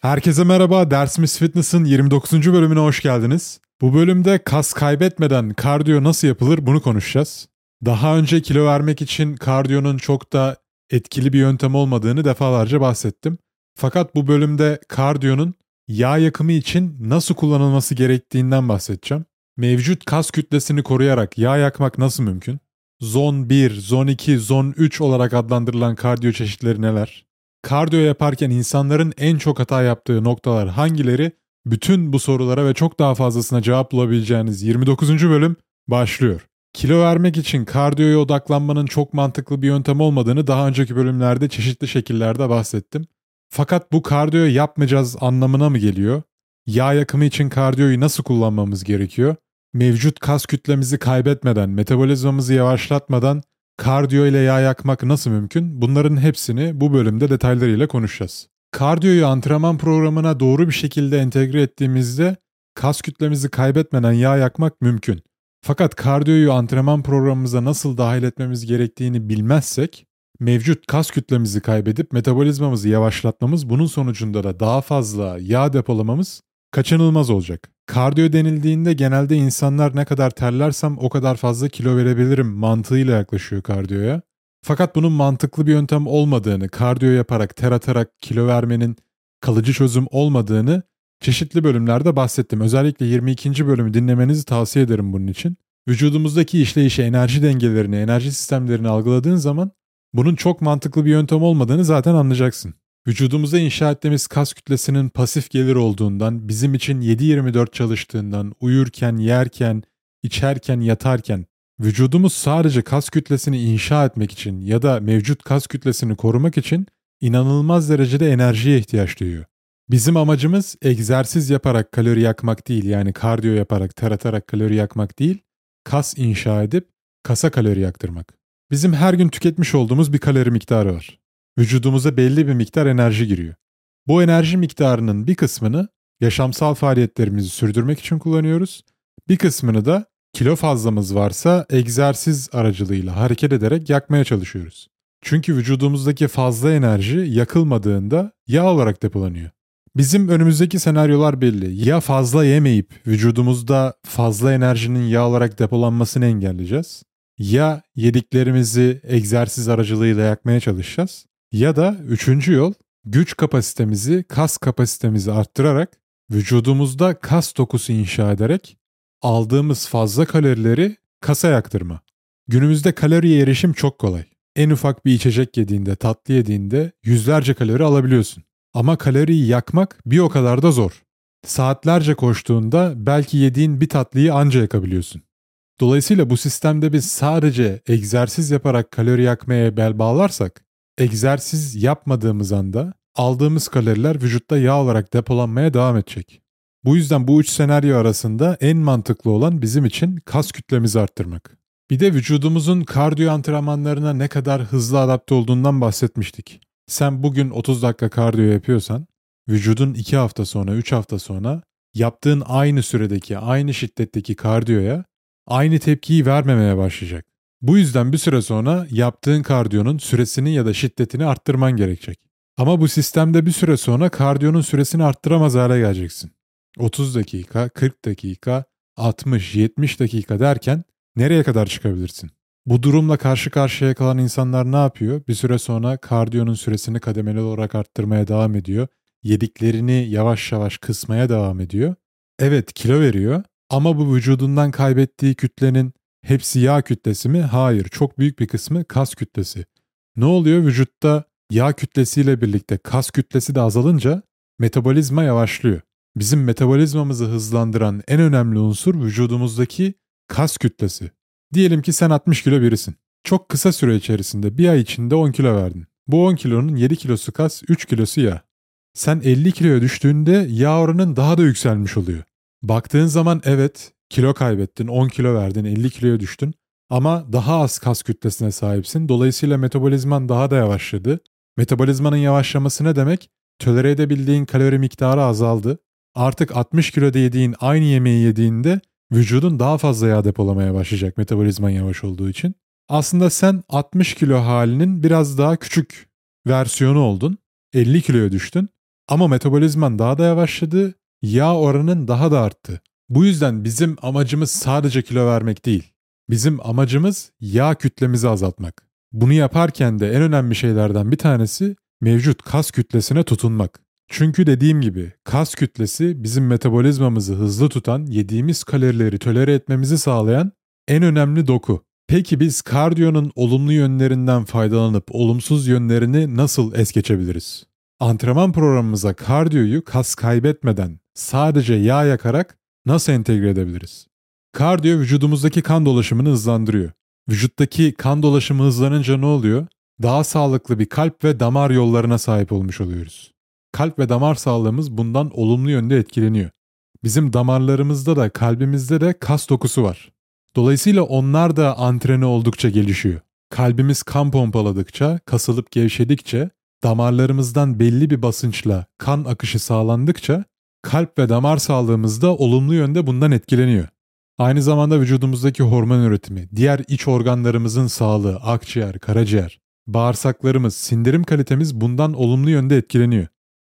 Herkese merhaba, Dersimiz Fitness'ın 29. bölümüne hoş geldiniz. Bu bölümde kas kaybetmeden kardiyo nasıl yapılır bunu konuşacağız. Daha önce kilo vermek için kardiyonun çok da etkili bir yöntem olmadığını defalarca bahsettim. Fakat bu bölümde kardiyonun yağ yakımı için nasıl kullanılması gerektiğinden bahsedeceğim. Mevcut kas kütlesini koruyarak yağ yakmak nasıl mümkün? Zon 1, zon 2, zon 3 olarak adlandırılan kardiyo çeşitleri neler? Kardiyo yaparken insanların en çok hata yaptığı noktalar hangileri? Bütün bu sorulara ve çok daha fazlasına cevap bulabileceğiniz 29. bölüm başlıyor. Kilo vermek için kardiyoya odaklanmanın çok mantıklı bir yöntem olmadığını daha önceki bölümlerde çeşitli şekillerde bahsettim. Fakat bu kardiyo yapmayacağız anlamına mı geliyor? Yağ yakımı için kardiyoyu nasıl kullanmamız gerekiyor? Mevcut kas kütlemizi kaybetmeden, metabolizmamızı yavaşlatmadan kardiyo ile yağ yakmak nasıl mümkün? Bunların hepsini bu bölümde detaylarıyla konuşacağız. Kardiyoyu antrenman programına doğru bir şekilde entegre ettiğimizde kas kütlemizi kaybetmeden yağ yakmak mümkün. Fakat kardiyoyu antrenman programımıza nasıl dahil etmemiz gerektiğini bilmezsek mevcut kas kütlemizi kaybedip metabolizmamızı yavaşlatmamız bunun sonucunda da daha fazla yağ depolamamız kaçınılmaz olacak. Kardiyo denildiğinde genelde insanlar ne kadar terlersem o kadar fazla kilo verebilirim mantığıyla yaklaşıyor kardiyoya. Fakat bunun mantıklı bir yöntem olmadığını, kardiyo yaparak, ter atarak kilo vermenin kalıcı çözüm olmadığını çeşitli bölümlerde bahsettim. Özellikle 22. bölümü dinlemenizi tavsiye ederim bunun için. Vücudumuzdaki işleyişi, enerji dengelerini, enerji sistemlerini algıladığın zaman bunun çok mantıklı bir yöntem olmadığını zaten anlayacaksın. Vücudumuza inşa ettiğimiz kas kütlesinin pasif gelir olduğundan, bizim için 7-24 çalıştığından, uyurken, yerken, içerken, yatarken, vücudumuz sadece kas kütlesini inşa etmek için ya da mevcut kas kütlesini korumak için inanılmaz derecede enerjiye ihtiyaç duyuyor. Bizim amacımız egzersiz yaparak kalori yakmak değil yani kardiyo yaparak ter atarak kalori yakmak değil, kas inşa edip kasa kalori yaktırmak. Bizim her gün tüketmiş olduğumuz bir kalori miktarı var. Vücudumuza belli bir miktar enerji giriyor. Bu enerji miktarının bir kısmını yaşamsal faaliyetlerimizi sürdürmek için kullanıyoruz. Bir kısmını da kilo fazlamız varsa egzersiz aracılığıyla hareket ederek yakmaya çalışıyoruz. Çünkü vücudumuzdaki fazla enerji yakılmadığında yağ olarak depolanıyor. Bizim önümüzdeki senaryolar belli. Ya fazla yemeyip vücudumuzda fazla enerjinin yağ olarak depolanmasını engelleyeceğiz. Ya yediklerimizi egzersiz aracılığıyla yakmaya çalışacağız. Ya da üçüncü yol güç kapasitemizi, kas kapasitemizi arttırarak vücudumuzda kas dokusu inşa ederek aldığımız fazla kalorileri kasa yaktırma. Günümüzde kaloriye erişim çok kolay. En ufak bir içecek yediğinde, tatlı yediğinde yüzlerce kalori alabiliyorsun. Ama kaloriyi yakmak bir o kadar da zor. Saatlerce koştuğunda belki yediğin bir tatlıyı anca yakabiliyorsun. Dolayısıyla bu sistemde biz sadece egzersiz yaparak kalori yakmaya bel bağlarsak, egzersiz yapmadığımız anda aldığımız kaloriler vücutta yağ olarak depolanmaya devam edecek. Bu yüzden bu üç senaryo arasında en mantıklı olan bizim için kas kütlemizi arttırmak. Bir de vücudumuzun kardiyo antrenmanlarına ne kadar hızlı adapte olduğundan bahsetmiştik. Sen bugün 30 dakika kardiyo yapıyorsan, vücudun 2 hafta sonra, 3 hafta sonra yaptığın aynı süredeki, aynı şiddetteki kardiyoya aynı tepkiyi vermemeye başlayacak. Bu yüzden bir süre sonra yaptığın kardiyonun süresini ya da şiddetini arttırman gerekecek. Ama bu sistemde bir süre sonra kardiyonun süresini arttıramaz hale geleceksin. 30 dakika, 40 dakika, 60, 70 dakika derken nereye kadar çıkabilirsin? Bu durumla karşı karşıya kalan insanlar ne yapıyor? Bir süre sonra kardiyonun süresini kademeli olarak arttırmaya devam ediyor. Yediklerini yavaş yavaş kısmaya devam ediyor. Evet kilo veriyor ama bu vücudundan kaybettiği kütlenin hepsi yağ kütlesi mi? Hayır, çok büyük bir kısmı kas kütlesi. Ne oluyor vücutta yağ kütlesiyle birlikte kas kütlesi de azalınca metabolizma yavaşlıyor. Bizim metabolizmamızı hızlandıran en önemli unsur vücudumuzdaki kas kütlesi. Diyelim ki sen 60 kilo birisin. Çok kısa süre içerisinde bir ay içinde 10 kilo verdin. Bu 10 kilonun 7 kilosu kas, 3 kilosu yağ. Sen 50 kiloya düştüğünde yağ oranın daha da yükselmiş oluyor. Baktığın zaman evet kilo kaybettin, 10 kilo verdin, 50 kiloya düştün ama daha az kas kütlesine sahipsin. Dolayısıyla metabolizman daha da yavaşladı. Metabolizmanın yavaşlaması ne demek? Tolere edebildiğin kalori miktarı azaldı. Artık 60 kiloda yediğin aynı yemeği yediğinde vücudun daha fazla yağ depolamaya başlayacak metabolizman yavaş olduğu için. Aslında sen 60 kilo halinin biraz daha küçük versiyonu oldun. 50 kiloya düştün. Ama metabolizman daha da yavaşladı, yağ oranın daha da arttı. Bu yüzden bizim amacımız sadece kilo vermek değil. Bizim amacımız yağ kütlemizi azaltmak. Bunu yaparken de en önemli şeylerden bir tanesi mevcut kas kütlesine tutunmak. Çünkü dediğim gibi kas kütlesi bizim metabolizmamızı hızlı tutan, yediğimiz kalorileri tolere etmemizi sağlayan en önemli doku. Peki biz kardiyonun olumlu yönlerinden faydalanıp olumsuz yönlerini nasıl es geçebiliriz? Antrenman programımıza kardiyoyu kas kaybetmeden sadece yağ yakarak nasıl entegre edebiliriz? Kardiyo vücudumuzdaki kan dolaşımını hızlandırıyor. Vücuttaki kan dolaşımı hızlanınca ne oluyor? Daha sağlıklı bir kalp ve damar yollarına sahip olmuş oluyoruz. Kalp ve damar sağlığımız bundan olumlu yönde etkileniyor. Bizim damarlarımızda da kalbimizde de kas dokusu var. Dolayısıyla onlar da antrene oldukça gelişiyor. Kalbimiz kan pompaladıkça, kasılıp gevşedikçe, damarlarımızdan belli bir basınçla kan akışı sağlandıkça kalp ve damar sağlığımız da olumlu yönde bundan etkileniyor. Aynı zamanda vücudumuzdaki hormon üretimi, diğer iç organlarımızın sağlığı, akciğer, karaciğer, bağırsaklarımız, sindirim kalitemiz bundan olumlu yönde etkileniyor.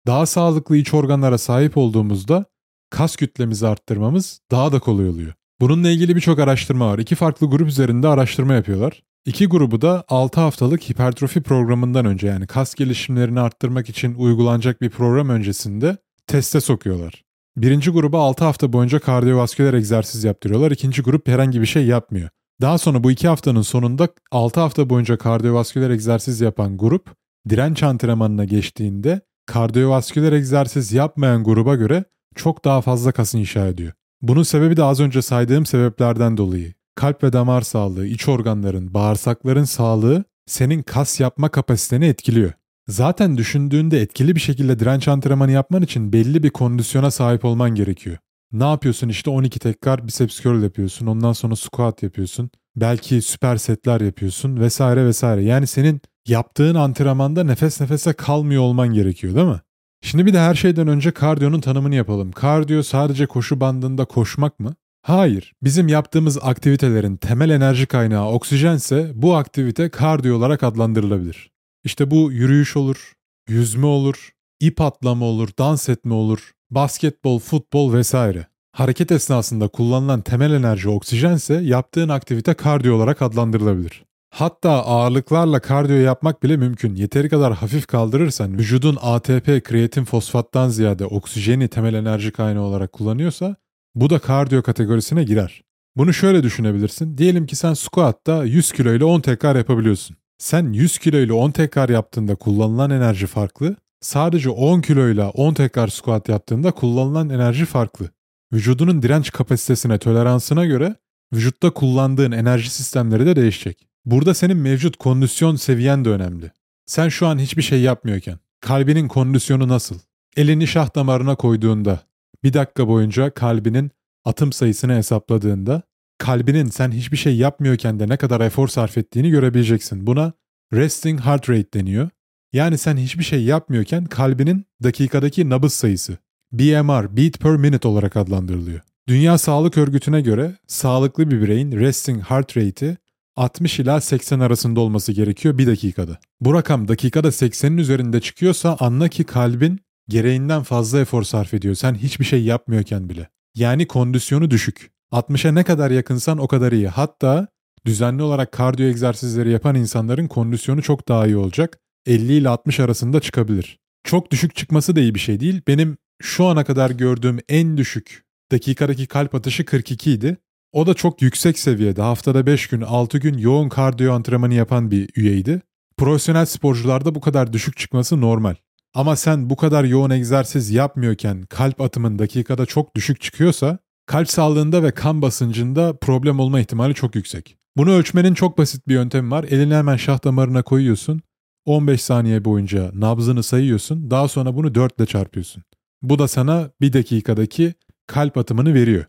Daha sağlıklı iç organlara sahip olduğumuzda kas kütlemizi arttırmamız daha da kolay oluyor. Bununla ilgili birçok araştırma var. İki farklı grup üzerinde araştırma yapıyorlar. İki grubu da 6 haftalık hipertrofi programından önce yani kas gelişimlerini arttırmak için uygulanacak bir program öncesinde teste sokuyorlar. Birinci gruba 6 hafta boyunca kardiyovasküler egzersiz yaptırıyorlar. İkinci grup herhangi bir şey yapmıyor. Daha sonra bu iki haftanın sonunda 6 hafta boyunca kardiyovasküler egzersiz yapan grup direnç antrenmanına geçtiğinde kardiyovasküler egzersiz yapmayan gruba göre çok daha fazla kas inşa ediyor. Bunun sebebi de az önce saydığım sebeplerden dolayı. Kalp ve damar sağlığı, iç organların, bağırsakların sağlığı senin kas yapma kapasiteni etkiliyor. Zaten düşündüğünde etkili bir şekilde direnç antrenmanı yapman için belli bir kondisyona sahip olman gerekiyor. Ne yapıyorsun işte 12 tekrar biceps curl yapıyorsun, ondan sonra squat yapıyorsun, belki süper setler yapıyorsun vesaire vesaire. Yani senin yaptığın antrenmanda nefes nefese kalmıyor olman gerekiyor değil mi? Şimdi bir de her şeyden önce kardiyonun tanımını yapalım. Kardiyo sadece koşu bandında koşmak mı? Hayır. Bizim yaptığımız aktivitelerin temel enerji kaynağı oksijense bu aktivite kardiyo olarak adlandırılabilir. İşte bu yürüyüş olur, yüzme olur, ip atlama olur, dans etme olur, basketbol, futbol vesaire. Hareket esnasında kullanılan temel enerji oksijense yaptığın aktivite kardiyo olarak adlandırılabilir. Hatta ağırlıklarla kardiyo yapmak bile mümkün. Yeteri kadar hafif kaldırırsan vücudun ATP, kreatin fosfattan ziyade oksijeni temel enerji kaynağı olarak kullanıyorsa bu da kardiyo kategorisine girer. Bunu şöyle düşünebilirsin. Diyelim ki sen squat'ta 100 kilo ile 10 tekrar yapabiliyorsun. Sen 100 kilo ile 10 tekrar yaptığında kullanılan enerji farklı. Sadece 10 kilo ile 10 tekrar squat yaptığında kullanılan enerji farklı. Vücudunun direnç kapasitesine, toleransına göre vücutta kullandığın enerji sistemleri de değişecek. Burada senin mevcut kondisyon seviyen de önemli. Sen şu an hiçbir şey yapmıyorken kalbinin kondisyonu nasıl? Elini şah damarına koyduğunda, bir dakika boyunca kalbinin atım sayısını hesapladığında, kalbinin sen hiçbir şey yapmıyorken de ne kadar efor sarf ettiğini görebileceksin. Buna resting heart rate deniyor. Yani sen hiçbir şey yapmıyorken kalbinin dakikadaki nabız sayısı. BMR, beat per minute olarak adlandırılıyor. Dünya Sağlık Örgütü'ne göre sağlıklı bir bireyin resting heart rate'i 60 ila 80 arasında olması gerekiyor bir dakikada. Bu rakam dakikada 80'in üzerinde çıkıyorsa anla ki kalbin gereğinden fazla efor sarf ediyor. Sen hiçbir şey yapmıyorken bile. Yani kondisyonu düşük. 60'a ne kadar yakınsan o kadar iyi. Hatta düzenli olarak kardiyo egzersizleri yapan insanların kondisyonu çok daha iyi olacak. 50 ile 60 arasında çıkabilir. Çok düşük çıkması da iyi bir şey değil. Benim şu ana kadar gördüğüm en düşük dakikadaki kalp atışı 42 idi. O da çok yüksek seviyede haftada 5 gün 6 gün yoğun kardiyo antrenmanı yapan bir üyeydi. Profesyonel sporcularda bu kadar düşük çıkması normal. Ama sen bu kadar yoğun egzersiz yapmıyorken kalp atımın dakikada çok düşük çıkıyorsa kalp sağlığında ve kan basıncında problem olma ihtimali çok yüksek. Bunu ölçmenin çok basit bir yöntemi var. Elini hemen şah damarına koyuyorsun. 15 saniye boyunca nabzını sayıyorsun. Daha sonra bunu 4 ile çarpıyorsun. Bu da sana bir dakikadaki kalp atımını veriyor.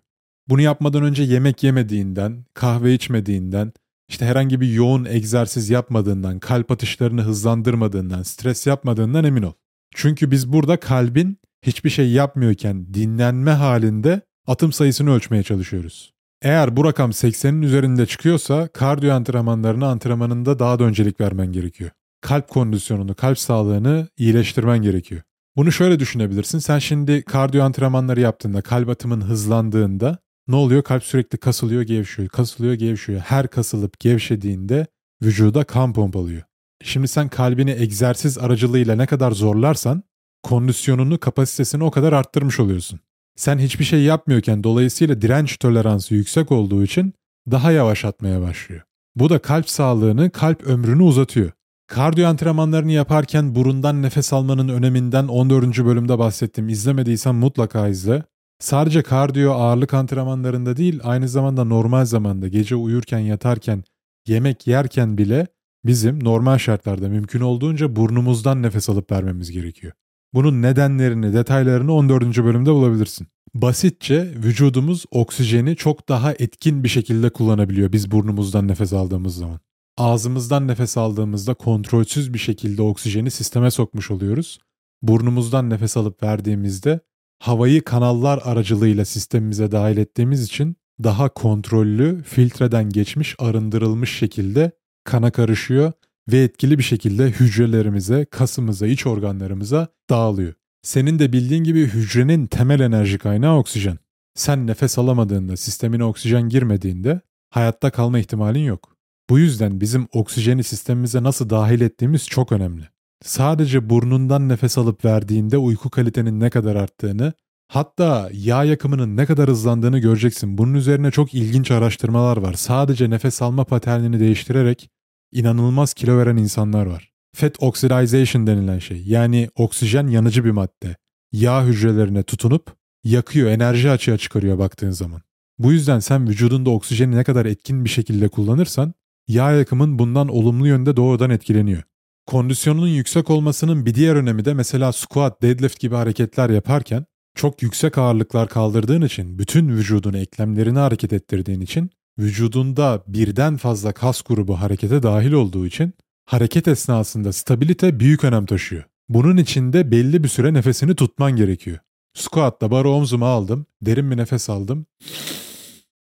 Bunu yapmadan önce yemek yemediğinden, kahve içmediğinden, işte herhangi bir yoğun egzersiz yapmadığından, kalp atışlarını hızlandırmadığından, stres yapmadığından emin ol. Çünkü biz burada kalbin hiçbir şey yapmıyorken dinlenme halinde atım sayısını ölçmeye çalışıyoruz. Eğer bu rakam 80'in üzerinde çıkıyorsa kardiyo antrenmanlarına antrenmanında daha da öncelik vermen gerekiyor. Kalp kondisyonunu, kalp sağlığını iyileştirmen gerekiyor. Bunu şöyle düşünebilirsin. Sen şimdi kardiyo antrenmanları yaptığında, kalp atımın hızlandığında ne oluyor? Kalp sürekli kasılıyor, gevşiyor, kasılıyor, gevşiyor. Her kasılıp gevşediğinde vücuda kan pompalıyor. Şimdi sen kalbini egzersiz aracılığıyla ne kadar zorlarsan kondisyonunu, kapasitesini o kadar arttırmış oluyorsun. Sen hiçbir şey yapmıyorken dolayısıyla direnç toleransı yüksek olduğu için daha yavaş atmaya başlıyor. Bu da kalp sağlığını, kalp ömrünü uzatıyor. Kardiyo antrenmanlarını yaparken burundan nefes almanın öneminden 14. bölümde bahsettim. İzlemediysen mutlaka izle. Sadece kardiyo ağırlık antrenmanlarında değil, aynı zamanda normal zamanda, gece uyurken, yatarken, yemek yerken bile bizim normal şartlarda mümkün olduğunca burnumuzdan nefes alıp vermemiz gerekiyor. Bunun nedenlerini, detaylarını 14. bölümde bulabilirsin. Basitçe vücudumuz oksijeni çok daha etkin bir şekilde kullanabiliyor biz burnumuzdan nefes aldığımız zaman. Ağzımızdan nefes aldığımızda kontrolsüz bir şekilde oksijeni sisteme sokmuş oluyoruz. Burnumuzdan nefes alıp verdiğimizde havayı kanallar aracılığıyla sistemimize dahil ettiğimiz için daha kontrollü, filtreden geçmiş, arındırılmış şekilde kana karışıyor ve etkili bir şekilde hücrelerimize, kasımıza, iç organlarımıza dağılıyor. Senin de bildiğin gibi hücrenin temel enerji kaynağı oksijen. Sen nefes alamadığında, sistemine oksijen girmediğinde hayatta kalma ihtimalin yok. Bu yüzden bizim oksijeni sistemimize nasıl dahil ettiğimiz çok önemli. Sadece burnundan nefes alıp verdiğinde uyku kalitenin ne kadar arttığını, hatta yağ yakımının ne kadar hızlandığını göreceksin. Bunun üzerine çok ilginç araştırmalar var. Sadece nefes alma paternini değiştirerek inanılmaz kilo veren insanlar var. Fat oxidization denilen şey. Yani oksijen yanıcı bir madde. Yağ hücrelerine tutunup yakıyor, enerji açığa çıkarıyor baktığın zaman. Bu yüzden sen vücudunda oksijeni ne kadar etkin bir şekilde kullanırsan yağ yakımın bundan olumlu yönde doğrudan etkileniyor. Kondisyonunun yüksek olmasının bir diğer önemi de mesela squat, deadlift gibi hareketler yaparken çok yüksek ağırlıklar kaldırdığın için, bütün vücudunu eklemlerini hareket ettirdiğin için vücudunda birden fazla kas grubu harekete dahil olduğu için hareket esnasında stabilite büyük önem taşıyor. Bunun için de belli bir süre nefesini tutman gerekiyor. Squat'ta barı omzuma aldım, derin bir nefes aldım.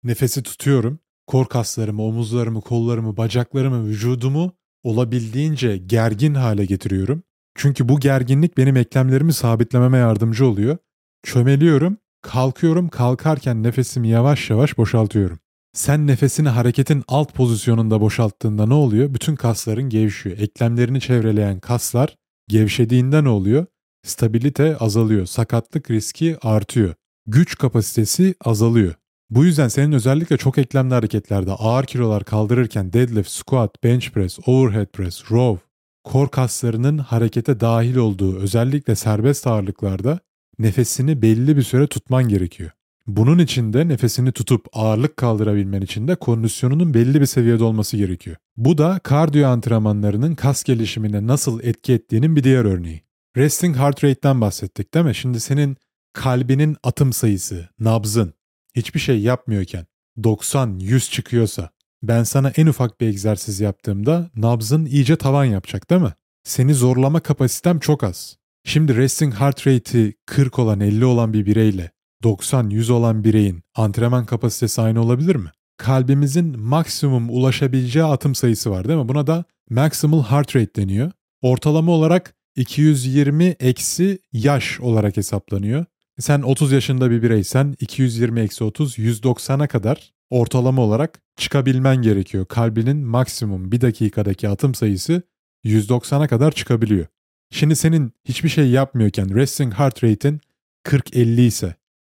Nefesi tutuyorum. Kor kaslarımı, omuzlarımı, kollarımı, bacaklarımı, vücudumu olabildiğince gergin hale getiriyorum. Çünkü bu gerginlik benim eklemlerimi sabitlememe yardımcı oluyor. Çömeliyorum, kalkıyorum, kalkarken nefesimi yavaş yavaş boşaltıyorum. Sen nefesini hareketin alt pozisyonunda boşalttığında ne oluyor? Bütün kasların gevşiyor. Eklemlerini çevreleyen kaslar gevşediğinde ne oluyor? Stabilite azalıyor. Sakatlık riski artıyor. Güç kapasitesi azalıyor. Bu yüzden senin özellikle çok eklemli hareketlerde ağır kilolar kaldırırken deadlift, squat, bench press, overhead press, row, kor kaslarının harekete dahil olduğu özellikle serbest ağırlıklarda nefesini belli bir süre tutman gerekiyor. Bunun için de nefesini tutup ağırlık kaldırabilmen için de kondisyonunun belli bir seviyede olması gerekiyor. Bu da kardiyo antrenmanlarının kas gelişimine nasıl etki ettiğinin bir diğer örneği. Resting heart rate'den bahsettik değil mi? Şimdi senin kalbinin atım sayısı, nabzın hiçbir şey yapmıyorken 90-100 çıkıyorsa ben sana en ufak bir egzersiz yaptığımda nabzın iyice tavan yapacak değil mi? Seni zorlama kapasitem çok az. Şimdi resting heart rate'i 40 olan 50 olan bir bireyle 90-100 olan bireyin antrenman kapasitesi aynı olabilir mi? Kalbimizin maksimum ulaşabileceği atım sayısı var değil mi? Buna da maximal heart rate deniyor. Ortalama olarak 220 eksi yaş olarak hesaplanıyor. Sen 30 yaşında bir bireysen 220 eksi 30 190'a kadar ortalama olarak çıkabilmen gerekiyor. Kalbinin maksimum bir dakikadaki atım sayısı 190'a kadar çıkabiliyor. Şimdi senin hiçbir şey yapmıyorken resting heart rate'in 40-50 ise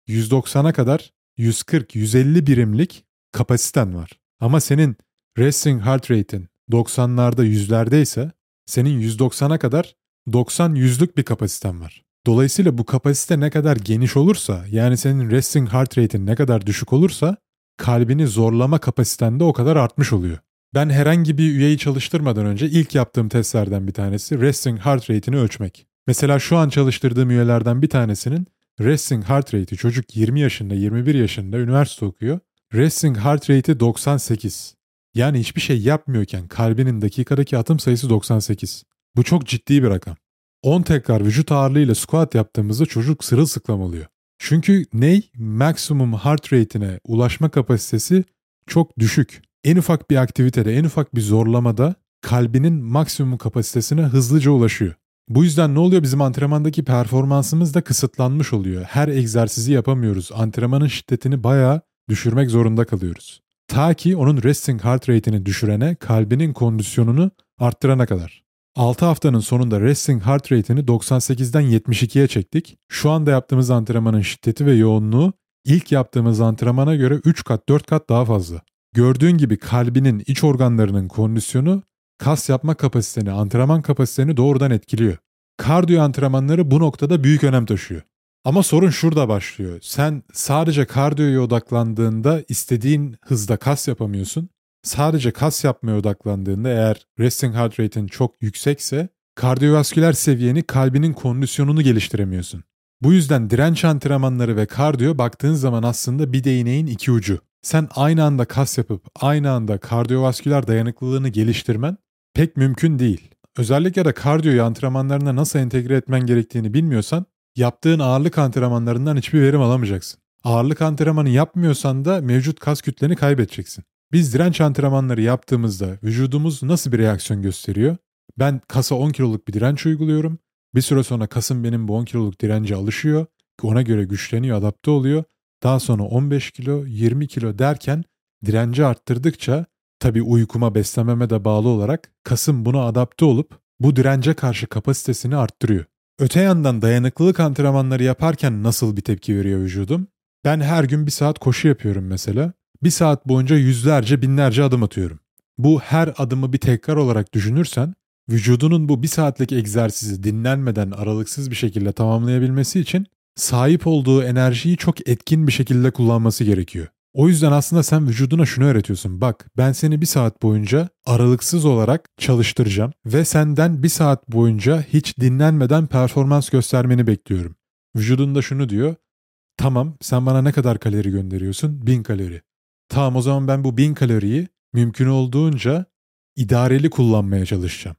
190'a kadar 140-150 birimlik kapasiten var. Ama senin resting heart rate'in 90'larda yüzlerde ise senin 190'a kadar 90 yüzlük bir kapasiten var. Dolayısıyla bu kapasite ne kadar geniş olursa yani senin resting heart rate'in ne kadar düşük olursa kalbini zorlama kapasiten de o kadar artmış oluyor. Ben herhangi bir üyeyi çalıştırmadan önce ilk yaptığım testlerden bir tanesi resting heart rate'ini ölçmek. Mesela şu an çalıştırdığım üyelerden bir tanesinin resting heart rate'i çocuk 20 yaşında 21 yaşında üniversite okuyor. Resting heart rate'i 98. Yani hiçbir şey yapmıyorken kalbinin dakikadaki atım sayısı 98. Bu çok ciddi bir rakam. 10 tekrar vücut ağırlığıyla squat yaptığımızda çocuk sırılsıklam oluyor. Çünkü ney? Maksimum heart rate'ine ulaşma kapasitesi çok düşük. En ufak bir aktivitede, en ufak bir zorlamada kalbinin maksimum kapasitesine hızlıca ulaşıyor. Bu yüzden ne oluyor? Bizim antrenmandaki performansımız da kısıtlanmış oluyor. Her egzersizi yapamıyoruz. Antrenmanın şiddetini bayağı düşürmek zorunda kalıyoruz. Ta ki onun resting heart rate'ini düşürene, kalbinin kondisyonunu arttırana kadar. 6 haftanın sonunda resting heart rate'ini 98'den 72'ye çektik. Şu anda yaptığımız antrenmanın şiddeti ve yoğunluğu ilk yaptığımız antrenmana göre 3 kat 4 kat daha fazla. Gördüğün gibi kalbinin iç organlarının kondisyonu kas yapma kapasiteni, antrenman kapasiteni doğrudan etkiliyor. Kardiyo antrenmanları bu noktada büyük önem taşıyor. Ama sorun şurada başlıyor. Sen sadece kardiyoya odaklandığında istediğin hızda kas yapamıyorsun. Sadece kas yapmaya odaklandığında eğer resting heart rate'in çok yüksekse kardiyovasküler seviyeni kalbinin kondisyonunu geliştiremiyorsun. Bu yüzden direnç antrenmanları ve kardiyo baktığın zaman aslında bir değneğin iki ucu. Sen aynı anda kas yapıp aynı anda kardiyovasküler dayanıklılığını geliştirmen pek mümkün değil. Özellikle de kardiyoyu antrenmanlarına nasıl entegre etmen gerektiğini bilmiyorsan yaptığın ağırlık antrenmanlarından hiçbir verim alamayacaksın. Ağırlık antrenmanı yapmıyorsan da mevcut kas kütleni kaybedeceksin. Biz direnç antrenmanları yaptığımızda vücudumuz nasıl bir reaksiyon gösteriyor? Ben kasa 10 kiloluk bir direnç uyguluyorum. Bir süre sonra kasım benim bu 10 kiloluk dirence alışıyor. Ona göre güçleniyor, adapte oluyor. Daha sonra 15 kilo, 20 kilo derken direnci arttırdıkça tabi uykuma, beslememe de bağlı olarak kasım buna adapte olup bu dirence karşı kapasitesini arttırıyor. Öte yandan dayanıklılık antrenmanları yaparken nasıl bir tepki veriyor vücudum? Ben her gün bir saat koşu yapıyorum mesela. Bir saat boyunca yüzlerce binlerce adım atıyorum. Bu her adımı bir tekrar olarak düşünürsen vücudunun bu bir saatlik egzersizi dinlenmeden aralıksız bir şekilde tamamlayabilmesi için sahip olduğu enerjiyi çok etkin bir şekilde kullanması gerekiyor. O yüzden aslında sen vücuduna şunu öğretiyorsun. Bak ben seni bir saat boyunca aralıksız olarak çalıştıracağım ve senden bir saat boyunca hiç dinlenmeden performans göstermeni bekliyorum. Vücudunda şunu diyor. Tamam sen bana ne kadar kalori gönderiyorsun? 1000 kalori. Tamam o zaman ben bu 1000 kaloriyi mümkün olduğunca idareli kullanmaya çalışacağım.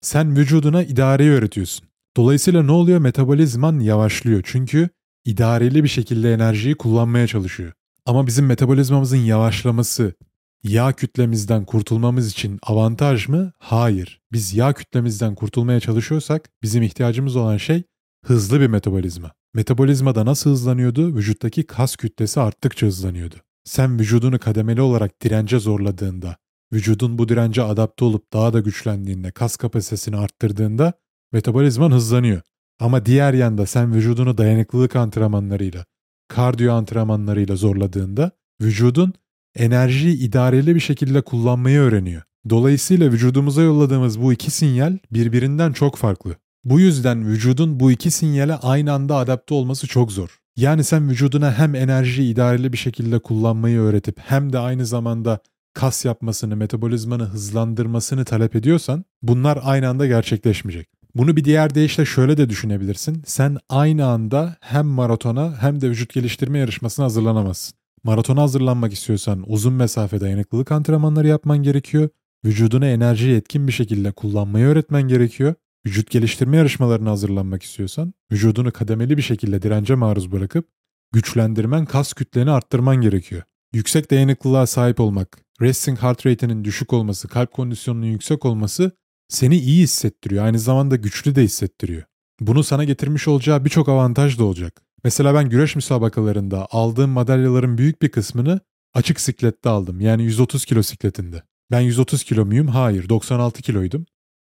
Sen vücuduna idareyi öğretiyorsun. Dolayısıyla ne oluyor? Metabolizman yavaşlıyor. Çünkü idareli bir şekilde enerjiyi kullanmaya çalışıyor. Ama bizim metabolizmamızın yavaşlaması yağ kütlemizden kurtulmamız için avantaj mı? Hayır. Biz yağ kütlemizden kurtulmaya çalışıyorsak bizim ihtiyacımız olan şey hızlı bir metabolizma. Metabolizma da nasıl hızlanıyordu? Vücuttaki kas kütlesi arttıkça hızlanıyordu. Sen vücudunu kademeli olarak dirence zorladığında, vücudun bu dirence adapte olup daha da güçlendiğinde, kas kapasitesini arttırdığında metabolizman hızlanıyor. Ama diğer yanda sen vücudunu dayanıklılık antrenmanlarıyla, kardiyo antrenmanlarıyla zorladığında vücudun enerjiyi idareli bir şekilde kullanmayı öğreniyor. Dolayısıyla vücudumuza yolladığımız bu iki sinyal birbirinden çok farklı. Bu yüzden vücudun bu iki sinyale aynı anda adapte olması çok zor. Yani sen vücuduna hem enerjiyi idareli bir şekilde kullanmayı öğretip hem de aynı zamanda kas yapmasını, metabolizmanı hızlandırmasını talep ediyorsan bunlar aynı anda gerçekleşmeyecek. Bunu bir diğer deyişle şöyle de düşünebilirsin. Sen aynı anda hem maratona hem de vücut geliştirme yarışmasına hazırlanamazsın. Maratona hazırlanmak istiyorsan uzun mesafe dayanıklılık antrenmanları yapman gerekiyor. Vücuduna enerjiyi etkin bir şekilde kullanmayı öğretmen gerekiyor. Vücut geliştirme yarışmalarına hazırlanmak istiyorsan vücudunu kademeli bir şekilde dirence maruz bırakıp güçlendirmen, kas kütleni arttırman gerekiyor. Yüksek dayanıklılığa sahip olmak, resting heart rate'inin düşük olması, kalp kondisyonunun yüksek olması seni iyi hissettiriyor. Aynı zamanda güçlü de hissettiriyor. Bunu sana getirmiş olacağı birçok avantaj da olacak. Mesela ben güreş müsabakalarında aldığım madalyaların büyük bir kısmını açık siklette aldım. Yani 130 kilo sikletinde. Ben 130 kilo muyum? Hayır, 96 kiloydum.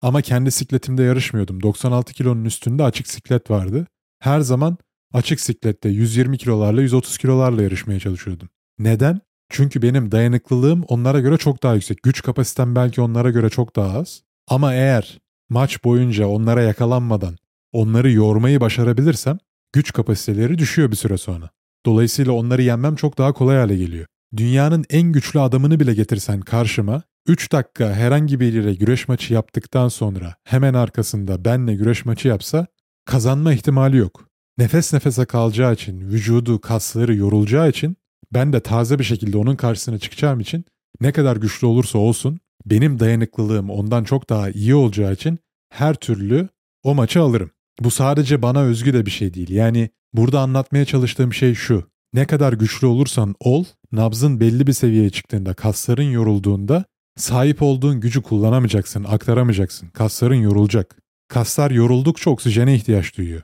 Ama kendi sikletimde yarışmıyordum. 96 kilonun üstünde açık siklet vardı. Her zaman açık siklette 120 kilolarla 130 kilolarla yarışmaya çalışıyordum. Neden? Çünkü benim dayanıklılığım onlara göre çok daha yüksek. Güç kapasitem belki onlara göre çok daha az. Ama eğer maç boyunca onlara yakalanmadan onları yormayı başarabilirsem güç kapasiteleri düşüyor bir süre sonra. Dolayısıyla onları yenmem çok daha kolay hale geliyor. Dünyanın en güçlü adamını bile getirsen karşıma 3 dakika herhangi biriyle güreş maçı yaptıktan sonra hemen arkasında benle güreş maçı yapsa kazanma ihtimali yok. Nefes nefese kalacağı için, vücudu, kasları yorulacağı için ben de taze bir şekilde onun karşısına çıkacağım için ne kadar güçlü olursa olsun benim dayanıklılığım ondan çok daha iyi olacağı için her türlü o maçı alırım. Bu sadece bana özgü de bir şey değil. Yani burada anlatmaya çalıştığım şey şu. Ne kadar güçlü olursan ol, nabzın belli bir seviyeye çıktığında, kasların yorulduğunda sahip olduğun gücü kullanamayacaksın, aktaramayacaksın. Kasların yorulacak. Kaslar yoruldukça oksijene ihtiyaç duyuyor.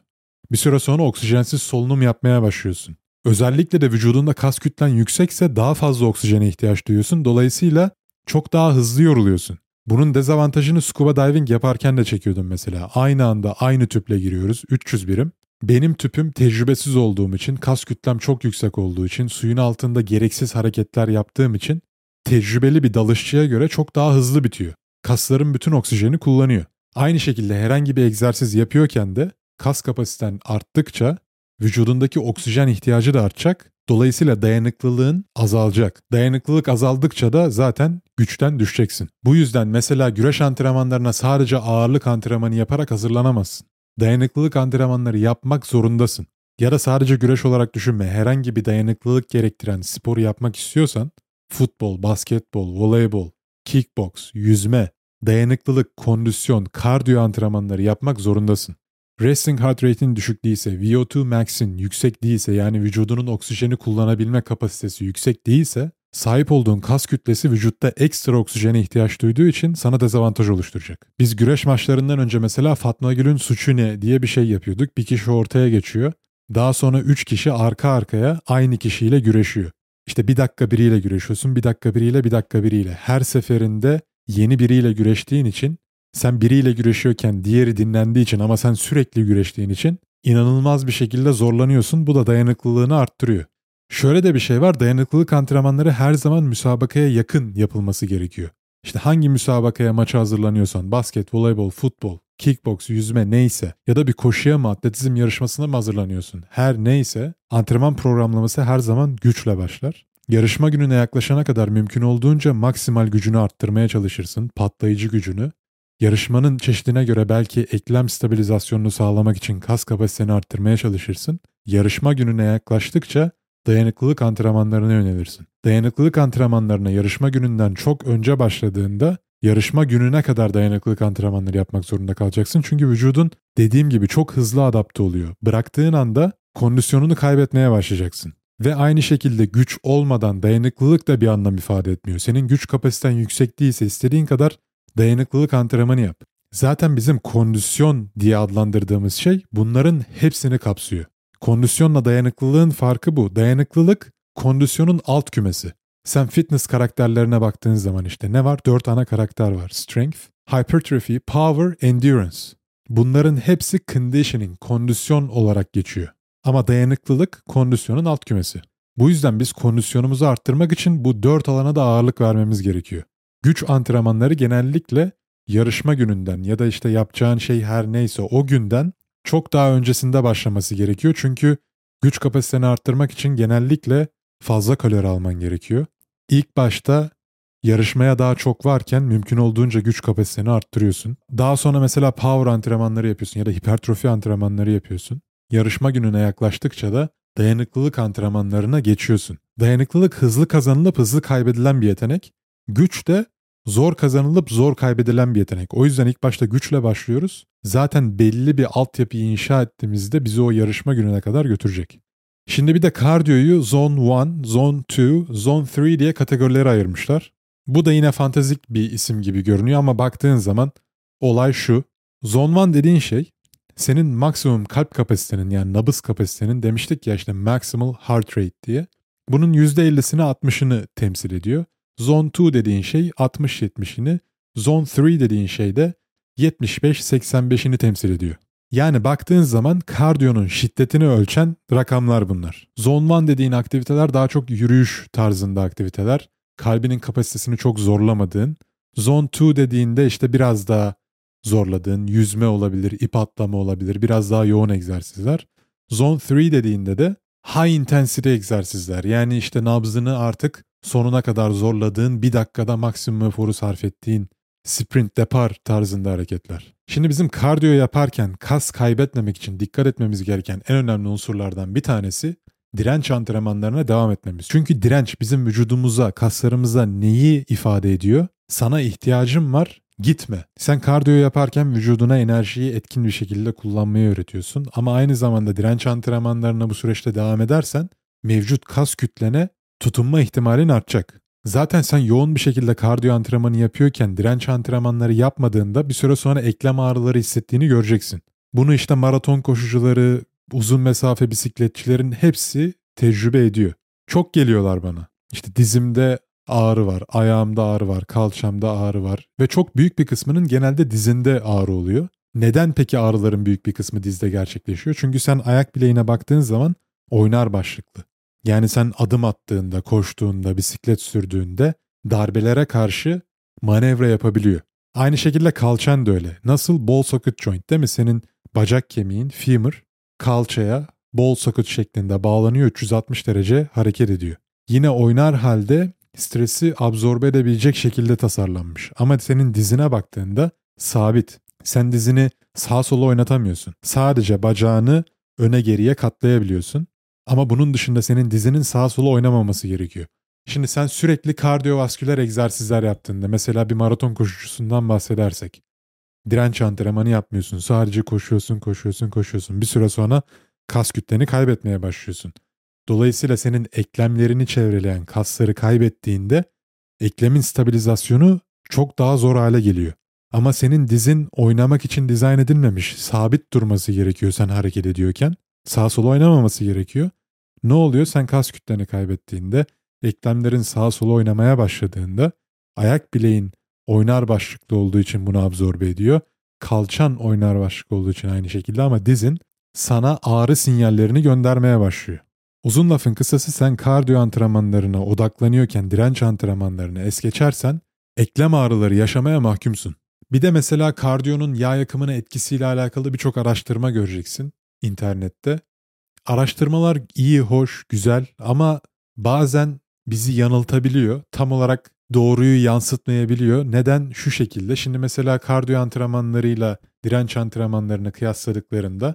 Bir süre sonra oksijensiz solunum yapmaya başlıyorsun. Özellikle de vücudunda kas kütlen yüksekse daha fazla oksijene ihtiyaç duyuyorsun. Dolayısıyla çok daha hızlı yoruluyorsun. Bunun dezavantajını scuba diving yaparken de çekiyordum mesela. Aynı anda aynı tüple giriyoruz 300 birim. Benim tüpüm tecrübesiz olduğum için, kas kütlem çok yüksek olduğu için, suyun altında gereksiz hareketler yaptığım için tecrübeli bir dalışçıya göre çok daha hızlı bitiyor. Kasların bütün oksijeni kullanıyor. Aynı şekilde herhangi bir egzersiz yapıyorken de kas kapasiten arttıkça vücudundaki oksijen ihtiyacı da artacak. Dolayısıyla dayanıklılığın azalacak. Dayanıklılık azaldıkça da zaten güçten düşeceksin. Bu yüzden mesela güreş antrenmanlarına sadece ağırlık antrenmanı yaparak hazırlanamazsın. Dayanıklılık antrenmanları yapmak zorundasın. Ya da sadece güreş olarak düşünme. Herhangi bir dayanıklılık gerektiren sporu yapmak istiyorsan futbol, basketbol, voleybol, kickbox, yüzme, dayanıklılık, kondisyon, kardiyo antrenmanları yapmak zorundasın. Resting heart rate'in düşük değilse, VO2 max'in yüksek değilse yani vücudunun oksijeni kullanabilme kapasitesi yüksek değilse sahip olduğun kas kütlesi vücutta ekstra oksijene ihtiyaç duyduğu için sana dezavantaj oluşturacak. Biz güreş maçlarından önce mesela Fatma Gül'ün suçu ne diye bir şey yapıyorduk. Bir kişi ortaya geçiyor. Daha sonra 3 kişi arka arkaya aynı kişiyle güreşiyor. İşte bir dakika biriyle güreşiyorsun, bir dakika biriyle, bir dakika biriyle. Her seferinde yeni biriyle güreştiğin için sen biriyle güreşiyorken diğeri dinlendiği için ama sen sürekli güreştiğin için inanılmaz bir şekilde zorlanıyorsun. Bu da dayanıklılığını arttırıyor. Şöyle de bir şey var dayanıklılık antrenmanları her zaman müsabakaya yakın yapılması gerekiyor. İşte hangi müsabakaya maça hazırlanıyorsan basket, voleybol, futbol, kickbox, yüzme neyse ya da bir koşuya mı atletizm yarışmasına mı hazırlanıyorsun her neyse antrenman programlaması her zaman güçle başlar. Yarışma gününe yaklaşana kadar mümkün olduğunca maksimal gücünü arttırmaya çalışırsın, patlayıcı gücünü. Yarışmanın çeşidine göre belki eklem stabilizasyonunu sağlamak için kas kapasiteni arttırmaya çalışırsın. Yarışma gününe yaklaştıkça dayanıklılık antrenmanlarına yönelirsin. Dayanıklılık antrenmanlarına yarışma gününden çok önce başladığında yarışma gününe kadar dayanıklılık antrenmanları yapmak zorunda kalacaksın. Çünkü vücudun dediğim gibi çok hızlı adapte oluyor. Bıraktığın anda kondisyonunu kaybetmeye başlayacaksın. Ve aynı şekilde güç olmadan dayanıklılık da bir anlam ifade etmiyor. Senin güç kapasiten yüksek değilse istediğin kadar dayanıklılık antrenmanı yap. Zaten bizim kondisyon diye adlandırdığımız şey bunların hepsini kapsıyor. Kondisyonla dayanıklılığın farkı bu. Dayanıklılık kondisyonun alt kümesi. Sen fitness karakterlerine baktığın zaman işte ne var? Dört ana karakter var. Strength, hypertrophy, power, endurance. Bunların hepsi conditioning, kondisyon olarak geçiyor. Ama dayanıklılık kondisyonun alt kümesi. Bu yüzden biz kondisyonumuzu arttırmak için bu dört alana da ağırlık vermemiz gerekiyor. Güç antrenmanları genellikle yarışma gününden ya da işte yapacağın şey her neyse o günden çok daha öncesinde başlaması gerekiyor. Çünkü güç kapasiteni arttırmak için genellikle fazla kalori alman gerekiyor. İlk başta yarışmaya daha çok varken mümkün olduğunca güç kapasiteni arttırıyorsun. Daha sonra mesela power antrenmanları yapıyorsun ya da hipertrofi antrenmanları yapıyorsun. Yarışma gününe yaklaştıkça da dayanıklılık antrenmanlarına geçiyorsun. Dayanıklılık hızlı kazanılıp hızlı kaybedilen bir yetenek. Güç de zor kazanılıp zor kaybedilen bir yetenek. O yüzden ilk başta güçle başlıyoruz. Zaten belli bir altyapıyı inşa ettiğimizde bizi o yarışma gününe kadar götürecek. Şimdi bir de kardiyoyu Zone 1, Zone 2, Zone 3 diye kategorilere ayırmışlar. Bu da yine fantastik bir isim gibi görünüyor ama baktığın zaman olay şu. Zone 1 dediğin şey senin maksimum kalp kapasitenin yani nabız kapasitenin demiştik ya işte maximal heart rate diye. Bunun %50'sini 60'ını temsil ediyor. Zone 2 dediğin şey 60-70'ini, Zone 3 dediğin şey de 75-85'ini temsil ediyor. Yani baktığın zaman kardiyonun şiddetini ölçen rakamlar bunlar. Zone 1 dediğin aktiviteler daha çok yürüyüş tarzında aktiviteler. Kalbinin kapasitesini çok zorlamadığın. Zone 2 dediğinde işte biraz daha zorladığın, yüzme olabilir, ip atlama olabilir, biraz daha yoğun egzersizler. Zone 3 dediğinde de high intensity egzersizler. Yani işte nabzını artık sonuna kadar zorladığın, bir dakikada maksimum eforu sarf ettiğin sprint depar tarzında hareketler. Şimdi bizim kardiyo yaparken kas kaybetmemek için dikkat etmemiz gereken en önemli unsurlardan bir tanesi direnç antrenmanlarına devam etmemiz. Çünkü direnç bizim vücudumuza, kaslarımıza neyi ifade ediyor? Sana ihtiyacım var, gitme. Sen kardiyo yaparken vücuduna enerjiyi etkin bir şekilde kullanmayı öğretiyorsun ama aynı zamanda direnç antrenmanlarına bu süreçte devam edersen mevcut kas kütlene tutunma ihtimalin artacak. Zaten sen yoğun bir şekilde kardiyo antrenmanı yapıyorken direnç antrenmanları yapmadığında bir süre sonra eklem ağrıları hissettiğini göreceksin. Bunu işte maraton koşucuları, uzun mesafe bisikletçilerin hepsi tecrübe ediyor. Çok geliyorlar bana. İşte dizimde ağrı var, ayağımda ağrı var, kalçamda ağrı var ve çok büyük bir kısmının genelde dizinde ağrı oluyor. Neden peki ağrıların büyük bir kısmı dizde gerçekleşiyor? Çünkü sen ayak bileğine baktığın zaman oynar başlıklı. Yani sen adım attığında, koştuğunda, bisiklet sürdüğünde darbelere karşı manevra yapabiliyor. Aynı şekilde kalçan da öyle. Nasıl ball socket joint değil mi? Senin bacak kemiğin, femur, kalçaya ball socket şeklinde bağlanıyor 360 derece hareket ediyor. Yine oynar halde stresi absorbe edebilecek şekilde tasarlanmış. Ama senin dizine baktığında sabit. Sen dizini sağ sola oynatamıyorsun. Sadece bacağını öne geriye katlayabiliyorsun. Ama bunun dışında senin dizinin sağ sola oynamaması gerekiyor. Şimdi sen sürekli kardiyovasküler egzersizler yaptığında mesela bir maraton koşucusundan bahsedersek direnç antrenmanı yapmıyorsun. Sadece koşuyorsun, koşuyorsun, koşuyorsun. Bir süre sonra kas kütleni kaybetmeye başlıyorsun. Dolayısıyla senin eklemlerini çevreleyen kasları kaybettiğinde eklemin stabilizasyonu çok daha zor hale geliyor. Ama senin dizin oynamak için dizayn edilmemiş. Sabit durması gerekiyor sen hareket ediyorken. Sağ sola oynamaması gerekiyor. Ne oluyor? Sen kas kütleni kaybettiğinde, eklemlerin sağa sola oynamaya başladığında, ayak bileğin oynar başlıklı olduğu için bunu absorbe ediyor. Kalçan oynar başlıklı olduğu için aynı şekilde ama dizin sana ağrı sinyallerini göndermeye başlıyor. Uzun lafın kısası sen kardiyo antrenmanlarına odaklanıyorken direnç antrenmanlarını es geçersen eklem ağrıları yaşamaya mahkumsun. Bir de mesela kardiyonun yağ yakımına etkisiyle alakalı birçok araştırma göreceksin internette. Araştırmalar iyi, hoş, güzel ama bazen bizi yanıltabiliyor. Tam olarak doğruyu yansıtmayabiliyor. Neden? Şu şekilde. Şimdi mesela kardiyo antrenmanlarıyla direnç antrenmanlarını kıyasladıklarında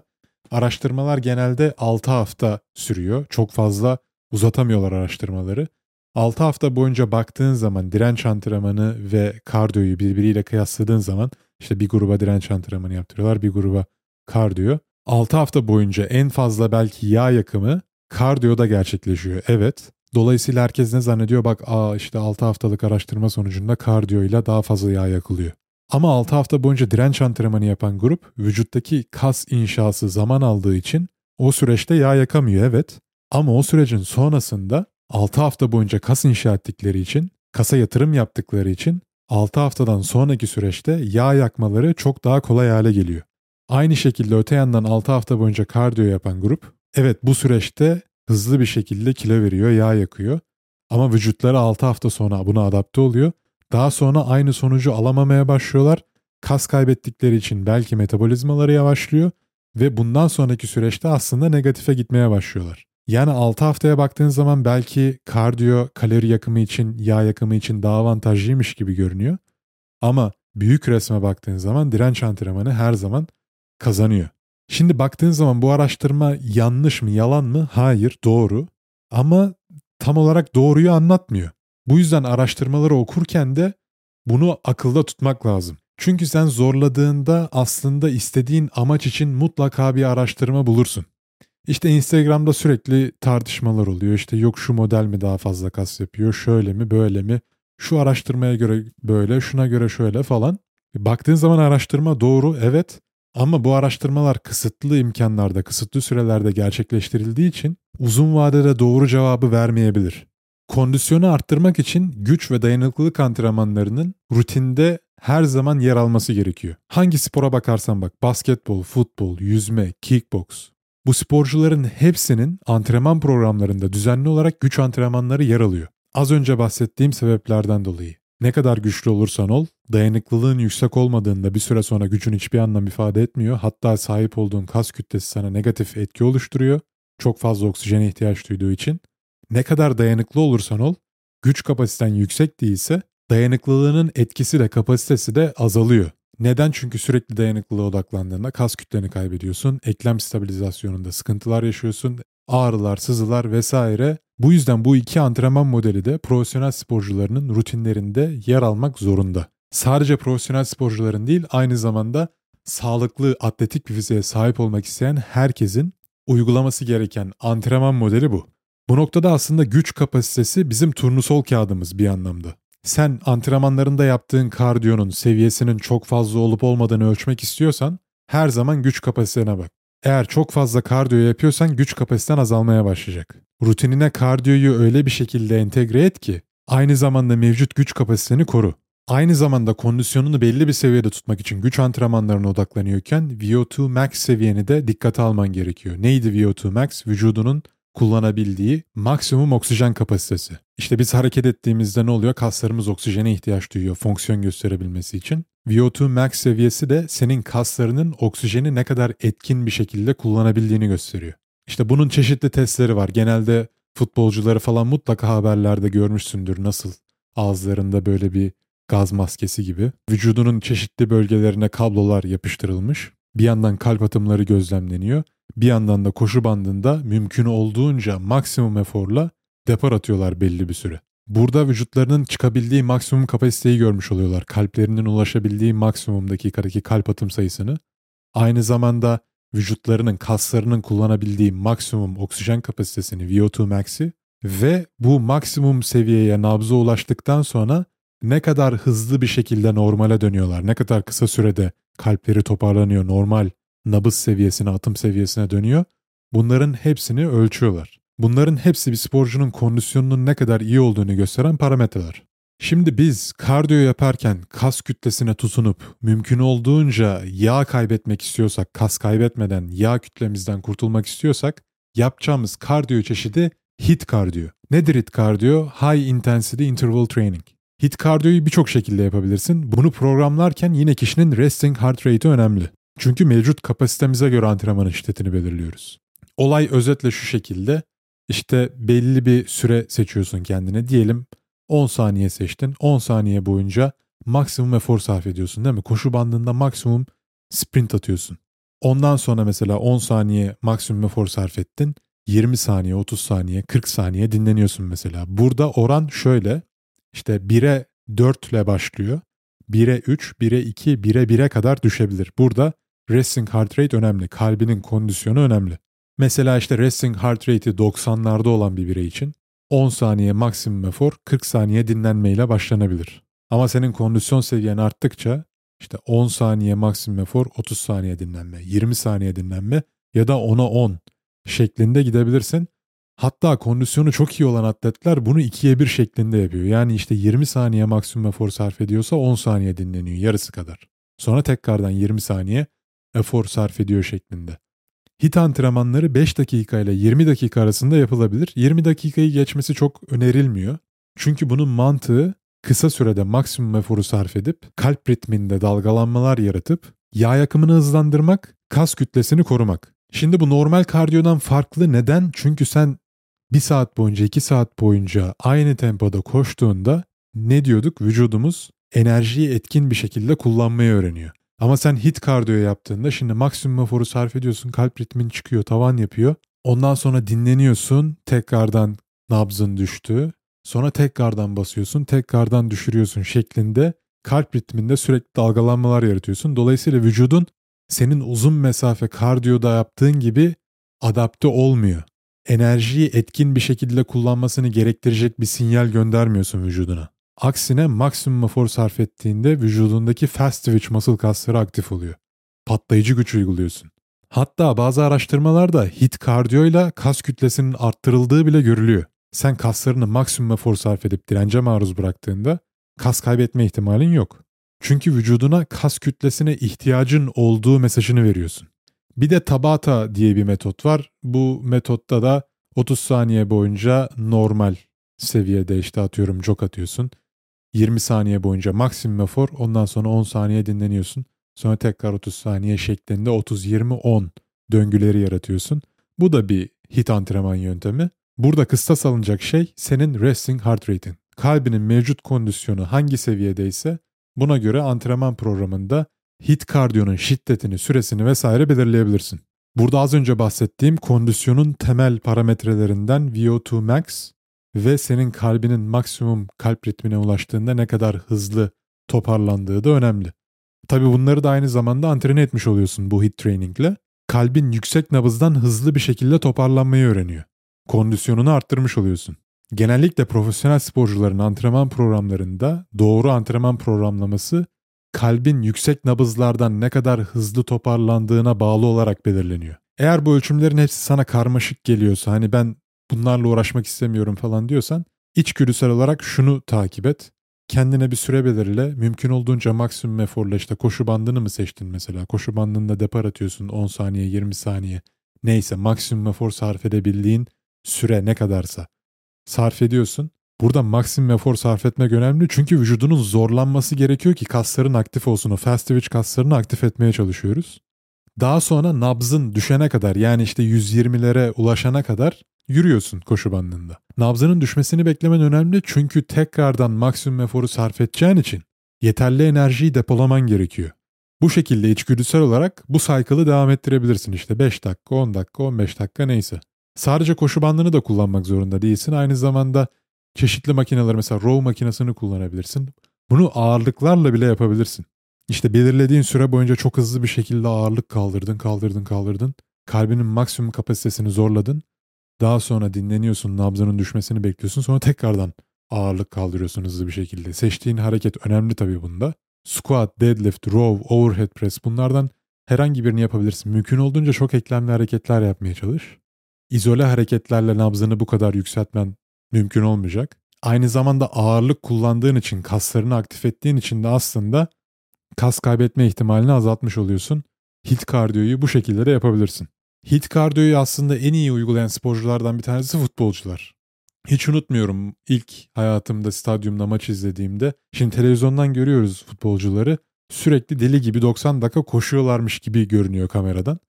araştırmalar genelde 6 hafta sürüyor. Çok fazla uzatamıyorlar araştırmaları. 6 hafta boyunca baktığın zaman direnç antrenmanı ve kardiyoyu birbiriyle kıyasladığın zaman işte bir gruba direnç antrenmanı yaptırıyorlar, bir gruba kardiyo. 6 hafta boyunca en fazla belki yağ yakımı kardiyoda gerçekleşiyor. Evet. Dolayısıyla herkes ne zannediyor? Bak aa işte 6 haftalık araştırma sonucunda kardiyoyla daha fazla yağ yakılıyor. Ama 6 hafta boyunca direnç antrenmanı yapan grup vücuttaki kas inşası zaman aldığı için o süreçte yağ yakamıyor evet. Ama o sürecin sonrasında 6 hafta boyunca kas inşa ettikleri için, kasa yatırım yaptıkları için 6 haftadan sonraki süreçte yağ yakmaları çok daha kolay hale geliyor. Aynı şekilde öte yandan 6 hafta boyunca kardiyo yapan grup, evet bu süreçte hızlı bir şekilde kilo veriyor, yağ yakıyor. Ama vücutları 6 hafta sonra buna adapte oluyor. Daha sonra aynı sonucu alamamaya başlıyorlar. Kas kaybettikleri için belki metabolizmaları yavaşlıyor ve bundan sonraki süreçte aslında negatife gitmeye başlıyorlar. Yani 6 haftaya baktığın zaman belki kardiyo kalori yakımı için, yağ yakımı için daha avantajlıymış gibi görünüyor. Ama büyük resme baktığın zaman direnç antrenmanı her zaman kazanıyor. Şimdi baktığın zaman bu araştırma yanlış mı, yalan mı? Hayır, doğru. Ama tam olarak doğruyu anlatmıyor. Bu yüzden araştırmaları okurken de bunu akılda tutmak lazım. Çünkü sen zorladığında aslında istediğin amaç için mutlaka bir araştırma bulursun. İşte Instagram'da sürekli tartışmalar oluyor. İşte yok şu model mi daha fazla kas yapıyor, şöyle mi, böyle mi? Şu araştırmaya göre böyle, şuna göre şöyle falan. Baktığın zaman araştırma doğru, evet. Ama bu araştırmalar kısıtlı imkanlarda, kısıtlı sürelerde gerçekleştirildiği için uzun vadede doğru cevabı vermeyebilir. Kondisyonu arttırmak için güç ve dayanıklılık antrenmanlarının rutinde her zaman yer alması gerekiyor. Hangi spora bakarsan bak, basketbol, futbol, yüzme, kickbox. Bu sporcuların hepsinin antrenman programlarında düzenli olarak güç antrenmanları yer alıyor. Az önce bahsettiğim sebeplerden dolayı. Ne kadar güçlü olursan ol, dayanıklılığın yüksek olmadığında bir süre sonra gücün hiçbir anlam ifade etmiyor. Hatta sahip olduğun kas kütlesi sana negatif etki oluşturuyor. Çok fazla oksijene ihtiyaç duyduğu için. Ne kadar dayanıklı olursan ol, güç kapasiten yüksek değilse dayanıklılığının etkisi de kapasitesi de azalıyor. Neden? Çünkü sürekli dayanıklılığa odaklandığında kas kütleni kaybediyorsun, eklem stabilizasyonunda sıkıntılar yaşıyorsun, ağrılar, sızılar vesaire. Bu yüzden bu iki antrenman modeli de profesyonel sporcularının rutinlerinde yer almak zorunda. Sadece profesyonel sporcuların değil aynı zamanda sağlıklı atletik bir fiziğe sahip olmak isteyen herkesin uygulaması gereken antrenman modeli bu. Bu noktada aslında güç kapasitesi bizim turnusol kağıdımız bir anlamda. Sen antrenmanlarında yaptığın kardiyonun seviyesinin çok fazla olup olmadığını ölçmek istiyorsan her zaman güç kapasitene bak. Eğer çok fazla kardiyo yapıyorsan güç kapasiten azalmaya başlayacak. Rutinine kardiyoyu öyle bir şekilde entegre et ki aynı zamanda mevcut güç kapasiteni koru. Aynı zamanda kondisyonunu belli bir seviyede tutmak için güç antrenmanlarına odaklanıyorken VO2 max seviyeni de dikkate alman gerekiyor. Neydi VO2 max? Vücudunun kullanabildiği maksimum oksijen kapasitesi. İşte biz hareket ettiğimizde ne oluyor? Kaslarımız oksijene ihtiyaç duyuyor fonksiyon gösterebilmesi için. VO2 max seviyesi de senin kaslarının oksijeni ne kadar etkin bir şekilde kullanabildiğini gösteriyor. İşte bunun çeşitli testleri var. Genelde futbolcuları falan mutlaka haberlerde görmüşsündür nasıl ağızlarında böyle bir gaz maskesi gibi. Vücudunun çeşitli bölgelerine kablolar yapıştırılmış. Bir yandan kalp atımları gözlemleniyor. Bir yandan da koşu bandında mümkün olduğunca maksimum eforla depar atıyorlar belli bir süre. Burada vücutlarının çıkabildiği maksimum kapasiteyi görmüş oluyorlar. Kalplerinin ulaşabildiği maksimum dakikadaki kalp atım sayısını. Aynı zamanda vücutlarının, kaslarının kullanabildiği maksimum oksijen kapasitesini VO2 max'i ve bu maksimum seviyeye nabza ulaştıktan sonra ne kadar hızlı bir şekilde normale dönüyorlar, ne kadar kısa sürede kalpleri toparlanıyor, normal nabız seviyesine, atım seviyesine dönüyor. Bunların hepsini ölçüyorlar. Bunların hepsi bir sporcunun kondisyonunun ne kadar iyi olduğunu gösteren parametreler. Şimdi biz kardiyo yaparken kas kütlesine tutunup mümkün olduğunca yağ kaybetmek istiyorsak, kas kaybetmeden yağ kütlemizden kurtulmak istiyorsak yapacağımız kardiyo çeşidi HIIT kardiyo. Nedir HIIT kardiyo? High Intensity Interval Training. HIIT kardiyoyu birçok şekilde yapabilirsin. Bunu programlarken yine kişinin resting heart rate'i önemli. Çünkü mevcut kapasitemize göre antrenmanın şiddetini belirliyoruz. Olay özetle şu şekilde. İşte belli bir süre seçiyorsun kendine. Diyelim 10 saniye seçtin. 10 saniye boyunca maksimum efor sarf ediyorsun değil mi? Koşu bandında maksimum sprint atıyorsun. Ondan sonra mesela 10 saniye maksimum efor sarf ettin. 20 saniye, 30 saniye, 40 saniye dinleniyorsun mesela. Burada oran şöyle. İşte 1'e 4 ile başlıyor. 1'e 3, 1'e 2, 1'e 1'e kadar düşebilir. Burada resting heart rate önemli. Kalbinin kondisyonu önemli. Mesela işte resting heart rate'i 90'larda olan bir birey için 10 saniye maksimum efor 40 saniye dinlenmeyle başlanabilir. Ama senin kondisyon seviyen arttıkça işte 10 saniye maksimum efor 30 saniye dinlenme, 20 saniye dinlenme ya da 10'a 10 şeklinde gidebilirsin. Hatta kondisyonu çok iyi olan atletler bunu ikiye bir şeklinde yapıyor. Yani işte 20 saniye maksimum efor sarf ediyorsa 10 saniye dinleniyor yarısı kadar. Sonra tekrardan 20 saniye efor sarf ediyor şeklinde. HIT antrenmanları 5 dakika ile 20 dakika arasında yapılabilir. 20 dakikayı geçmesi çok önerilmiyor. Çünkü bunun mantığı kısa sürede maksimum eforu sarf edip kalp ritminde dalgalanmalar yaratıp yağ yakımını hızlandırmak, kas kütlesini korumak. Şimdi bu normal kardiyodan farklı neden? Çünkü sen bir saat boyunca, iki saat boyunca aynı tempoda koştuğunda ne diyorduk? Vücudumuz enerjiyi etkin bir şekilde kullanmayı öğreniyor. Ama sen hit kardiyo yaptığında şimdi maksimum eforu sarf ediyorsun, kalp ritmin çıkıyor, tavan yapıyor. Ondan sonra dinleniyorsun, tekrardan nabzın düştü. Sonra tekrardan basıyorsun, tekrardan düşürüyorsun şeklinde kalp ritminde sürekli dalgalanmalar yaratıyorsun. Dolayısıyla vücudun senin uzun mesafe kardiyoda yaptığın gibi adapte olmuyor. Enerjiyi etkin bir şekilde kullanmasını gerektirecek bir sinyal göndermiyorsun vücuduna. Aksine maksimum efor sarf ettiğinde vücudundaki fast twitch muscle kasları aktif oluyor. Patlayıcı güç uyguluyorsun. Hatta bazı araştırmalarda hit kardiyoyla kas kütlesinin arttırıldığı bile görülüyor. Sen kaslarını maksimum efor sarf edip dirence maruz bıraktığında kas kaybetme ihtimalin yok. Çünkü vücuduna kas kütlesine ihtiyacın olduğu mesajını veriyorsun. Bir de Tabata diye bir metot var. Bu metotta da 30 saniye boyunca normal seviyede işte atıyorum çok atıyorsun. 20 saniye boyunca maksimum efor ondan sonra 10 saniye dinleniyorsun. Sonra tekrar 30 saniye şeklinde 30-20-10 döngüleri yaratıyorsun. Bu da bir hit antrenman yöntemi. Burada kıstas alınacak şey senin resting heart rate'in. Kalbinin mevcut kondisyonu hangi seviyedeyse buna göre antrenman programında hit kardiyonun şiddetini, süresini vesaire belirleyebilirsin. Burada az önce bahsettiğim kondisyonun temel parametrelerinden VO2 max ve senin kalbinin maksimum kalp ritmine ulaştığında ne kadar hızlı toparlandığı da önemli. Tabi bunları da aynı zamanda antrenman etmiş oluyorsun bu hit trainingle. Kalbin yüksek nabızdan hızlı bir şekilde toparlanmayı öğreniyor. Kondisyonunu arttırmış oluyorsun. Genellikle profesyonel sporcuların antrenman programlarında doğru antrenman programlaması kalbin yüksek nabızlardan ne kadar hızlı toparlandığına bağlı olarak belirleniyor. Eğer bu ölçümlerin hepsi sana karmaşık geliyorsa hani ben bunlarla uğraşmak istemiyorum falan diyorsan içgüdüsel olarak şunu takip et. Kendine bir süre belirle. Mümkün olduğunca maksimum eforla işte koşu bandını mı seçtin mesela? Koşu bandında depar atıyorsun 10 saniye 20 saniye. Neyse maksimum efor sarf edebildiğin süre ne kadarsa sarf ediyorsun. Burada maksimum efor sarf etmek önemli çünkü vücudunun zorlanması gerekiyor ki kasların aktif olsun. O fast twitch kaslarını aktif etmeye çalışıyoruz. Daha sonra nabzın düşene kadar yani işte 120'lere ulaşana kadar yürüyorsun koşu bandında. Nabzının düşmesini beklemen önemli çünkü tekrardan maksimum eforu sarf edeceğin için yeterli enerjiyi depolaman gerekiyor. Bu şekilde içgüdüsel olarak bu cycle'ı devam ettirebilirsin işte 5 dakika, 10 dakika, 15 dakika neyse. Sadece koşu bandını da kullanmak zorunda değilsin. Aynı zamanda çeşitli makineler mesela row makinesini kullanabilirsin. Bunu ağırlıklarla bile yapabilirsin. İşte belirlediğin süre boyunca çok hızlı bir şekilde ağırlık kaldırdın, kaldırdın, kaldırdın. Kalbinin maksimum kapasitesini zorladın. Daha sonra dinleniyorsun, nabzının düşmesini bekliyorsun. Sonra tekrardan ağırlık kaldırıyorsun hızlı bir şekilde. Seçtiğin hareket önemli tabii bunda. Squat, deadlift, row, overhead press bunlardan herhangi birini yapabilirsin. Mümkün olduğunca çok eklemli hareketler yapmaya çalış. İzole hareketlerle nabzını bu kadar yükseltmen mümkün olmayacak. Aynı zamanda ağırlık kullandığın için, kaslarını aktif ettiğin için de aslında kas kaybetme ihtimalini azaltmış oluyorsun. Hit kardiyoyu bu şekilde de yapabilirsin. Hit kardiyoyu aslında en iyi uygulayan sporculardan bir tanesi futbolcular. Hiç unutmuyorum ilk hayatımda stadyumda maç izlediğimde. Şimdi televizyondan görüyoruz futbolcuları. Sürekli deli gibi 90 dakika koşuyorlarmış gibi görünüyor kameradan.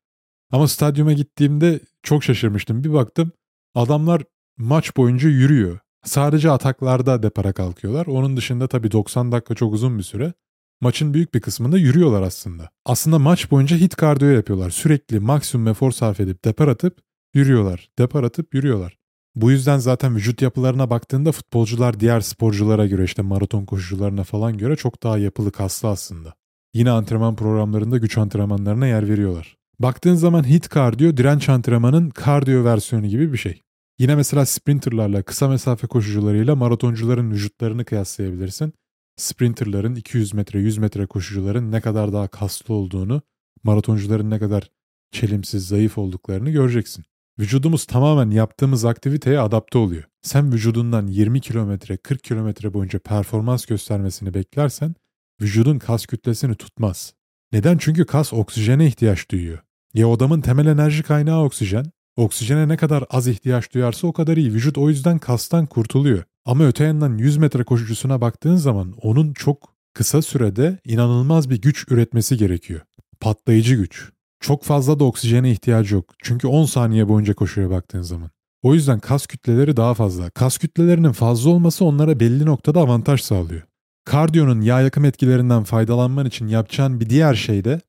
Ama stadyuma gittiğimde çok şaşırmıştım. Bir baktım adamlar maç boyunca yürüyor. Sadece ataklarda depara kalkıyorlar. Onun dışında tabii 90 dakika çok uzun bir süre. Maçın büyük bir kısmında yürüyorlar aslında. Aslında maç boyunca hit kardiyo yapıyorlar. Sürekli maksimum efor sarf edip depar atıp yürüyorlar. Depar atıp yürüyorlar. Bu yüzden zaten vücut yapılarına baktığında futbolcular diğer sporculara göre işte maraton koşucularına falan göre çok daha yapılı kaslı aslında. Yine antrenman programlarında güç antrenmanlarına yer veriyorlar. Baktığın zaman hit kardiyo direnç antrenmanın kardiyo versiyonu gibi bir şey. Yine mesela sprinterlarla kısa mesafe koşucularıyla maratoncuların vücutlarını kıyaslayabilirsin. Sprinterların 200 metre 100 metre koşucuların ne kadar daha kaslı olduğunu, maratoncuların ne kadar çelimsiz, zayıf olduklarını göreceksin. Vücudumuz tamamen yaptığımız aktiviteye adapte oluyor. Sen vücudundan 20 kilometre, 40 kilometre boyunca performans göstermesini beklersen vücudun kas kütlesini tutmaz. Neden? Çünkü kas oksijene ihtiyaç duyuyor. Ya odamın temel enerji kaynağı oksijen. Oksijene ne kadar az ihtiyaç duyarsa o kadar iyi. Vücut o yüzden kastan kurtuluyor. Ama öte yandan 100 metre koşucusuna baktığın zaman onun çok kısa sürede inanılmaz bir güç üretmesi gerekiyor. Patlayıcı güç. Çok fazla da oksijene ihtiyacı yok. Çünkü 10 saniye boyunca koşuya baktığın zaman. O yüzden kas kütleleri daha fazla. Kas kütlelerinin fazla olması onlara belli noktada avantaj sağlıyor. Kardiyonun yağ yakım etkilerinden faydalanman için yapacağın bir diğer şey de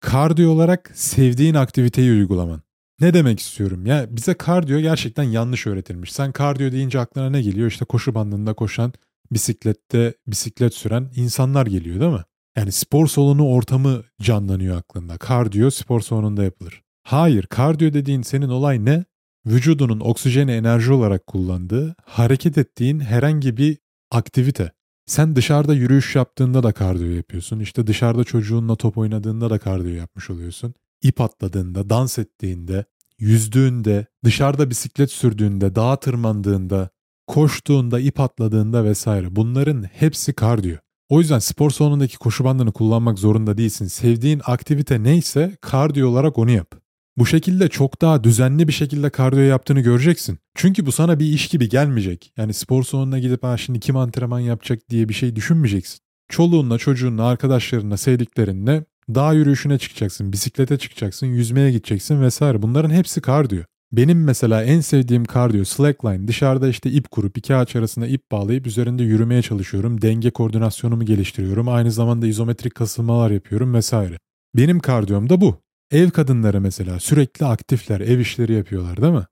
kardiyo olarak sevdiğin aktiviteyi uygulaman. Ne demek istiyorum? Ya bize kardiyo gerçekten yanlış öğretilmiş. Sen kardiyo deyince aklına ne geliyor? İşte koşu bandında koşan, bisiklette bisiklet süren insanlar geliyor değil mi? Yani spor salonu ortamı canlanıyor aklında. Kardiyo spor salonunda yapılır. Hayır, kardiyo dediğin senin olay ne? Vücudunun oksijeni enerji olarak kullandığı, hareket ettiğin herhangi bir aktivite. Sen dışarıda yürüyüş yaptığında da kardiyo yapıyorsun. İşte dışarıda çocuğunla top oynadığında da kardiyo yapmış oluyorsun. İp atladığında, dans ettiğinde, yüzdüğünde, dışarıda bisiklet sürdüğünde, dağa tırmandığında, koştuğunda, ip atladığında vesaire. Bunların hepsi kardiyo. O yüzden spor salonundaki koşu bandını kullanmak zorunda değilsin. Sevdiğin aktivite neyse kardiyo olarak onu yap. Bu şekilde çok daha düzenli bir şekilde kardiyo yaptığını göreceksin. Çünkü bu sana bir iş gibi gelmeyecek. Yani spor salonuna gidip ha şimdi kim antrenman yapacak diye bir şey düşünmeyeceksin. Çoluğunla, çocuğunla, arkadaşlarınla, sevdiklerinle dağ yürüyüşüne çıkacaksın, bisiklete çıkacaksın, yüzmeye gideceksin vesaire. Bunların hepsi kardiyo. Benim mesela en sevdiğim kardiyo slackline. Dışarıda işte ip kurup iki ağaç arasında ip bağlayıp üzerinde yürümeye çalışıyorum. Denge koordinasyonumu geliştiriyorum. Aynı zamanda izometrik kasılmalar yapıyorum vesaire. Benim kardiyom da bu. Ev kadınları mesela sürekli aktifler, ev işleri yapıyorlar değil mi?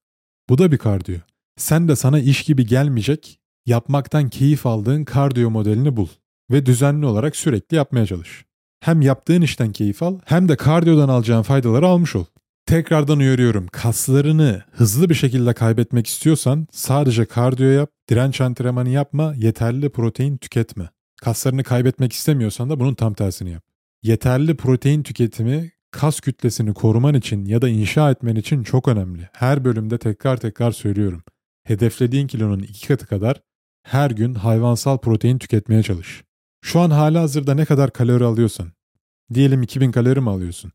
Bu da bir kardiyo. Sen de sana iş gibi gelmeyecek, yapmaktan keyif aldığın kardiyo modelini bul ve düzenli olarak sürekli yapmaya çalış. Hem yaptığın işten keyif al hem de kardiyodan alacağın faydaları almış ol. Tekrardan uyarıyorum. Kaslarını hızlı bir şekilde kaybetmek istiyorsan sadece kardiyo yap, direnç antrenmanı yapma, yeterli protein tüketme. Kaslarını kaybetmek istemiyorsan da bunun tam tersini yap. Yeterli protein tüketimi kas kütlesini koruman için ya da inşa etmen için çok önemli. Her bölümde tekrar tekrar söylüyorum. Hedeflediğin kilonun iki katı kadar her gün hayvansal protein tüketmeye çalış. Şu an hala hazırda ne kadar kalori alıyorsan. Diyelim 2000 kalori mi alıyorsun?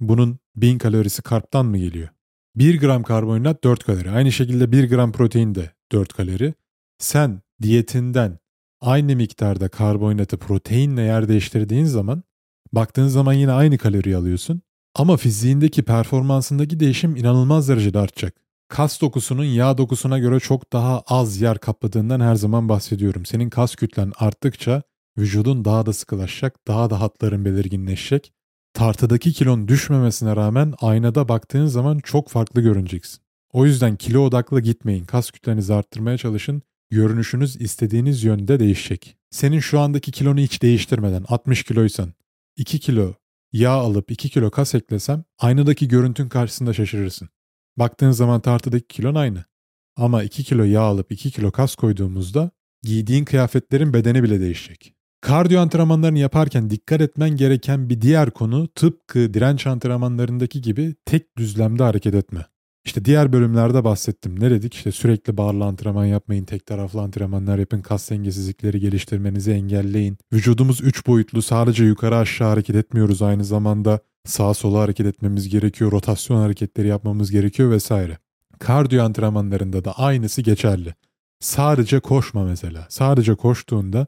Bunun 1000 kalorisi karptan mı geliyor? 1 gram karbonhidrat 4 kalori. Aynı şekilde 1 gram protein de 4 kalori. Sen diyetinden aynı miktarda karbonhidratı proteinle yer değiştirdiğin zaman baktığın zaman yine aynı kalori alıyorsun. Ama fiziğindeki performansındaki değişim inanılmaz derecede artacak. Kas dokusunun yağ dokusuna göre çok daha az yer kapladığından her zaman bahsediyorum. Senin kas kütlen arttıkça vücudun daha da sıkılaşacak, daha da hatların belirginleşecek. Tartıdaki kilon düşmemesine rağmen aynada baktığın zaman çok farklı görüneceksin. O yüzden kilo odaklı gitmeyin. Kas kütlenizi arttırmaya çalışın. Görünüşünüz istediğiniz yönde değişecek. Senin şu andaki kilonu hiç değiştirmeden 60 kiloysan 2 kilo yağ alıp 2 kilo kas eklesem aynadaki görüntün karşısında şaşırırsın. Baktığın zaman tartıdaki kilon aynı. Ama 2 kilo yağ alıp 2 kilo kas koyduğumuzda giydiğin kıyafetlerin bedeni bile değişecek. Kardiyo antrenmanlarını yaparken dikkat etmen gereken bir diğer konu tıpkı direnç antrenmanlarındaki gibi tek düzlemde hareket etme. İşte diğer bölümlerde bahsettim. Ne dedik? İşte sürekli bağırlı antrenman yapmayın, tek taraflı antrenmanlar yapın, kas dengesizlikleri geliştirmenizi engelleyin. Vücudumuz 3 boyutlu, sadece yukarı aşağı hareket etmiyoruz aynı zamanda. Sağa sola hareket etmemiz gerekiyor, rotasyon hareketleri yapmamız gerekiyor vesaire. Kardiyo antrenmanlarında da aynısı geçerli. Sadece koşma mesela. Sadece koştuğunda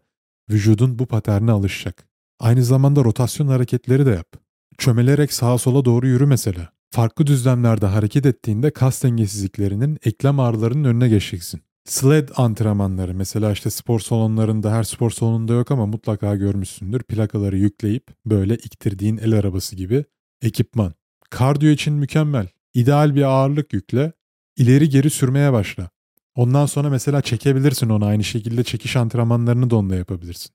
vücudun bu paterne alışacak. Aynı zamanda rotasyon hareketleri de yap. Çömelerek sağa sola doğru yürü mesela. Farklı düzlemlerde hareket ettiğinde kas dengesizliklerinin, eklem ağrılarının önüne geçeceksin. Sled antrenmanları mesela işte spor salonlarında her spor salonunda yok ama mutlaka görmüşsündür. Plakaları yükleyip böyle iktirdiğin el arabası gibi ekipman. Kardiyo için mükemmel. İdeal bir ağırlık yükle, ileri geri sürmeye başla. Ondan sonra mesela çekebilirsin onu aynı şekilde çekiş antrenmanlarını da onunla yapabilirsin.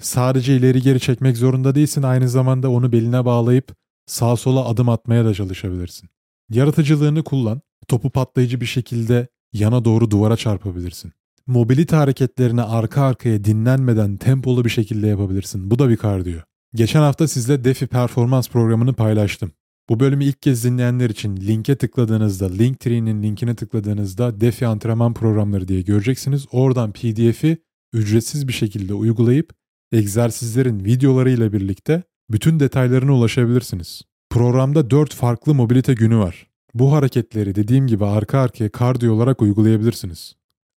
Sadece ileri geri çekmek zorunda değilsin aynı zamanda onu beline bağlayıp sağa sola adım atmaya da çalışabilirsin. Yaratıcılığını kullan, topu patlayıcı bir şekilde yana doğru duvara çarpabilirsin. Mobilite hareketlerini arka arkaya dinlenmeden tempolu bir şekilde yapabilirsin. Bu da bir kardiyo. Geçen hafta sizle Defi performans programını paylaştım. Bu bölümü ilk kez dinleyenler için linke tıkladığınızda, Linktree'nin linkine tıkladığınızda Defi antrenman programları diye göreceksiniz. Oradan PDF'i ücretsiz bir şekilde uygulayıp egzersizlerin videolarıyla birlikte bütün detaylarına ulaşabilirsiniz. Programda 4 farklı mobilite günü var. Bu hareketleri dediğim gibi arka arkaya kardiyo olarak uygulayabilirsiniz.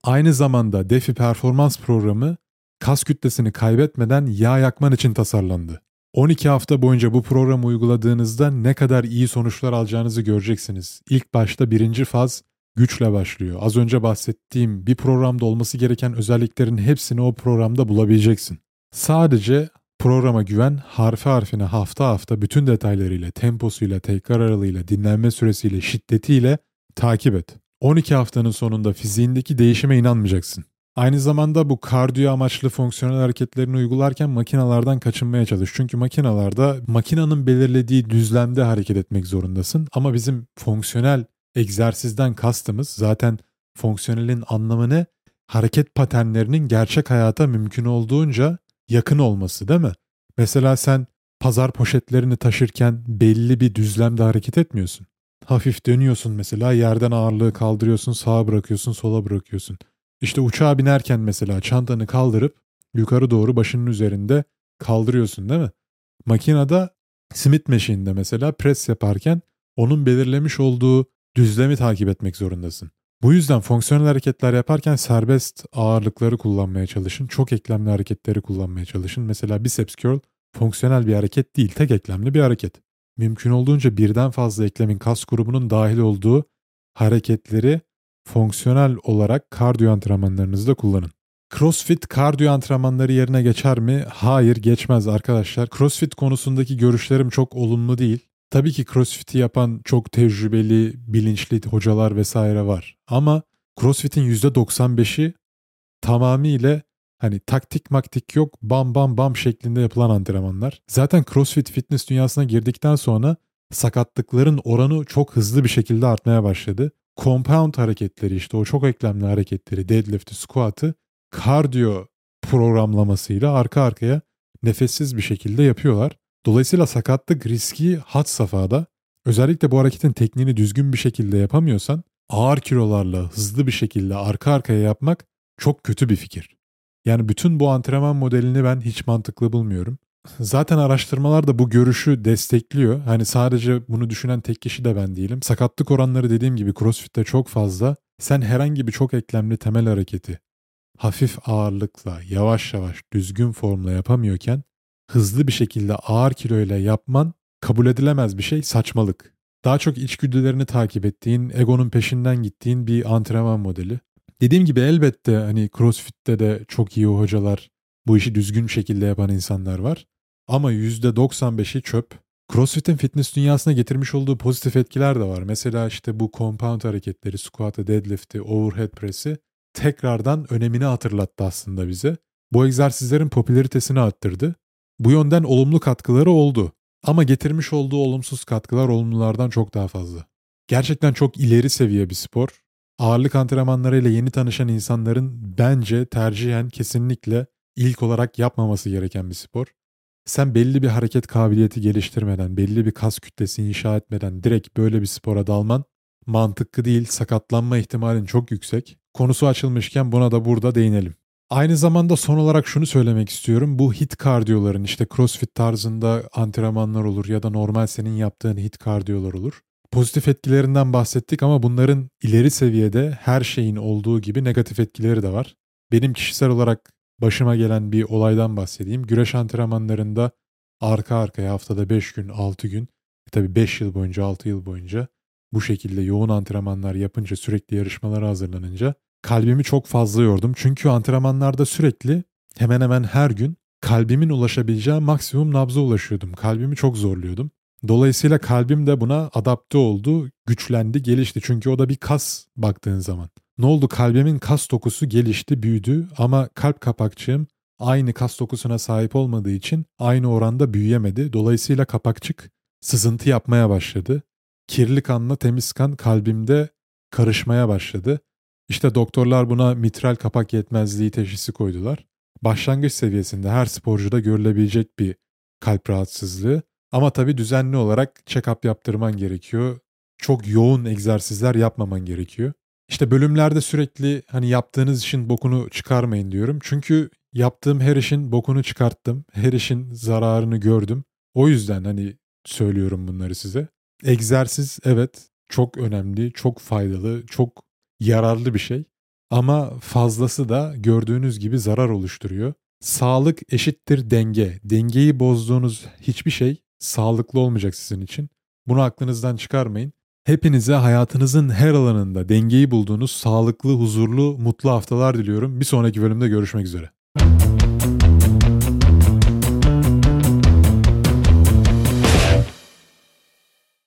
Aynı zamanda Defi performans programı kas kütlesini kaybetmeden yağ yakman için tasarlandı. 12 hafta boyunca bu programı uyguladığınızda ne kadar iyi sonuçlar alacağınızı göreceksiniz. İlk başta birinci faz güçle başlıyor. Az önce bahsettiğim bir programda olması gereken özelliklerin hepsini o programda bulabileceksin. Sadece programa güven, harfi harfine hafta hafta bütün detaylarıyla, temposuyla, tekrar aralığıyla, dinlenme süresiyle, şiddetiyle takip et. 12 haftanın sonunda fiziğindeki değişime inanmayacaksın. Aynı zamanda bu kardiyo amaçlı fonksiyonel hareketlerini uygularken makinalardan kaçınmaya çalış. Çünkü makinalarda makinanın belirlediği düzlemde hareket etmek zorundasın. Ama bizim fonksiyonel egzersizden kastımız zaten fonksiyonelin anlamı ne? Hareket paternlerinin gerçek hayata mümkün olduğunca yakın olması değil mi? Mesela sen pazar poşetlerini taşırken belli bir düzlemde hareket etmiyorsun. Hafif dönüyorsun mesela yerden ağırlığı kaldırıyorsun sağa bırakıyorsun sola bırakıyorsun. İşte uçağa binerken mesela çantanı kaldırıp yukarı doğru başının üzerinde kaldırıyorsun değil mi? Makinede Smith Machine'de mesela pres yaparken onun belirlemiş olduğu düzlemi takip etmek zorundasın. Bu yüzden fonksiyonel hareketler yaparken serbest ağırlıkları kullanmaya çalışın. Çok eklemli hareketleri kullanmaya çalışın. Mesela biceps curl fonksiyonel bir hareket değil, tek eklemli bir hareket. Mümkün olduğunca birden fazla eklemin kas grubunun dahil olduğu hareketleri fonksiyonel olarak kardiyo antrenmanlarınızda kullanın. CrossFit kardiyo antrenmanları yerine geçer mi? Hayır geçmez arkadaşlar. CrossFit konusundaki görüşlerim çok olumlu değil. Tabii ki CrossFit'i yapan çok tecrübeli, bilinçli hocalar vesaire var. Ama CrossFit'in %95'i tamamıyla hani taktik maktik yok bam bam bam şeklinde yapılan antrenmanlar. Zaten CrossFit fitness dünyasına girdikten sonra sakatlıkların oranı çok hızlı bir şekilde artmaya başladı. Compound hareketleri işte o çok eklemli hareketleri, deadlift'i, squat'ı kardiyo programlamasıyla arka arkaya nefessiz bir şekilde yapıyorlar. Dolayısıyla sakatlık riski hat safhada. Özellikle bu hareketin tekniğini düzgün bir şekilde yapamıyorsan ağır kilolarla hızlı bir şekilde arka arkaya yapmak çok kötü bir fikir. Yani bütün bu antrenman modelini ben hiç mantıklı bulmuyorum. Zaten araştırmalar da bu görüşü destekliyor. Hani sadece bunu düşünen tek kişi de ben değilim. Sakatlık oranları dediğim gibi CrossFit'te çok fazla. Sen herhangi bir çok eklemli temel hareketi hafif ağırlıkla, yavaş yavaş, düzgün formla yapamıyorken hızlı bir şekilde ağır kiloyla yapman kabul edilemez bir şey, saçmalık. Daha çok içgüdülerini takip ettiğin, egonun peşinden gittiğin bir antrenman modeli. Dediğim gibi elbette hani CrossFit'te de çok iyi hocalar, bu işi düzgün şekilde yapan insanlar var. Ama %95'i çöp. CrossFit'in fitness dünyasına getirmiş olduğu pozitif etkiler de var. Mesela işte bu compound hareketleri, squat'ı, deadlift'i, overhead press'i tekrardan önemini hatırlattı aslında bize. Bu egzersizlerin popülaritesini arttırdı. Bu yönden olumlu katkıları oldu. Ama getirmiş olduğu olumsuz katkılar olumlulardan çok daha fazla. Gerçekten çok ileri seviye bir spor. Ağırlık antrenmanlarıyla yeni tanışan insanların bence tercihen kesinlikle ilk olarak yapmaması gereken bir spor. Sen belli bir hareket kabiliyeti geliştirmeden, belli bir kas kütlesi inşa etmeden direkt böyle bir spora dalman mantıklı değil, sakatlanma ihtimalin çok yüksek. Konusu açılmışken buna da burada değinelim. Aynı zamanda son olarak şunu söylemek istiyorum. Bu hit kardiyoların işte crossfit tarzında antrenmanlar olur ya da normal senin yaptığın hit kardiyolar olur. Pozitif etkilerinden bahsettik ama bunların ileri seviyede her şeyin olduğu gibi negatif etkileri de var. Benim kişisel olarak başıma gelen bir olaydan bahsedeyim. Güreş antrenmanlarında arka arkaya haftada 5 gün, 6 gün, e tabii 5 yıl boyunca, 6 yıl boyunca bu şekilde yoğun antrenmanlar yapınca, sürekli yarışmalara hazırlanınca kalbimi çok fazla yordum. Çünkü antrenmanlarda sürekli hemen hemen her gün kalbimin ulaşabileceği maksimum nabza ulaşıyordum. Kalbimi çok zorluyordum. Dolayısıyla kalbim de buna adapte oldu, güçlendi, gelişti. Çünkü o da bir kas baktığın zaman. Ne oldu? Kalbimin kas dokusu gelişti, büyüdü ama kalp kapakçığım aynı kas dokusuna sahip olmadığı için aynı oranda büyüyemedi. Dolayısıyla kapakçık sızıntı yapmaya başladı. Kirli kanla temiz kan kalbimde karışmaya başladı. İşte doktorlar buna mitral kapak yetmezliği teşhisi koydular. Başlangıç seviyesinde her sporcuda görülebilecek bir kalp rahatsızlığı. Ama tabii düzenli olarak check-up yaptırman gerekiyor. Çok yoğun egzersizler yapmaman gerekiyor. İşte bölümlerde sürekli hani yaptığınız işin bokunu çıkarmayın diyorum. Çünkü yaptığım her işin bokunu çıkarttım. Her işin zararını gördüm. O yüzden hani söylüyorum bunları size. Egzersiz evet çok önemli, çok faydalı, çok yararlı bir şey. Ama fazlası da gördüğünüz gibi zarar oluşturuyor. Sağlık eşittir denge. Dengeyi bozduğunuz hiçbir şey sağlıklı olmayacak sizin için. Bunu aklınızdan çıkarmayın. Hepinize hayatınızın her alanında dengeyi bulduğunuz sağlıklı, huzurlu, mutlu haftalar diliyorum. Bir sonraki bölümde görüşmek üzere.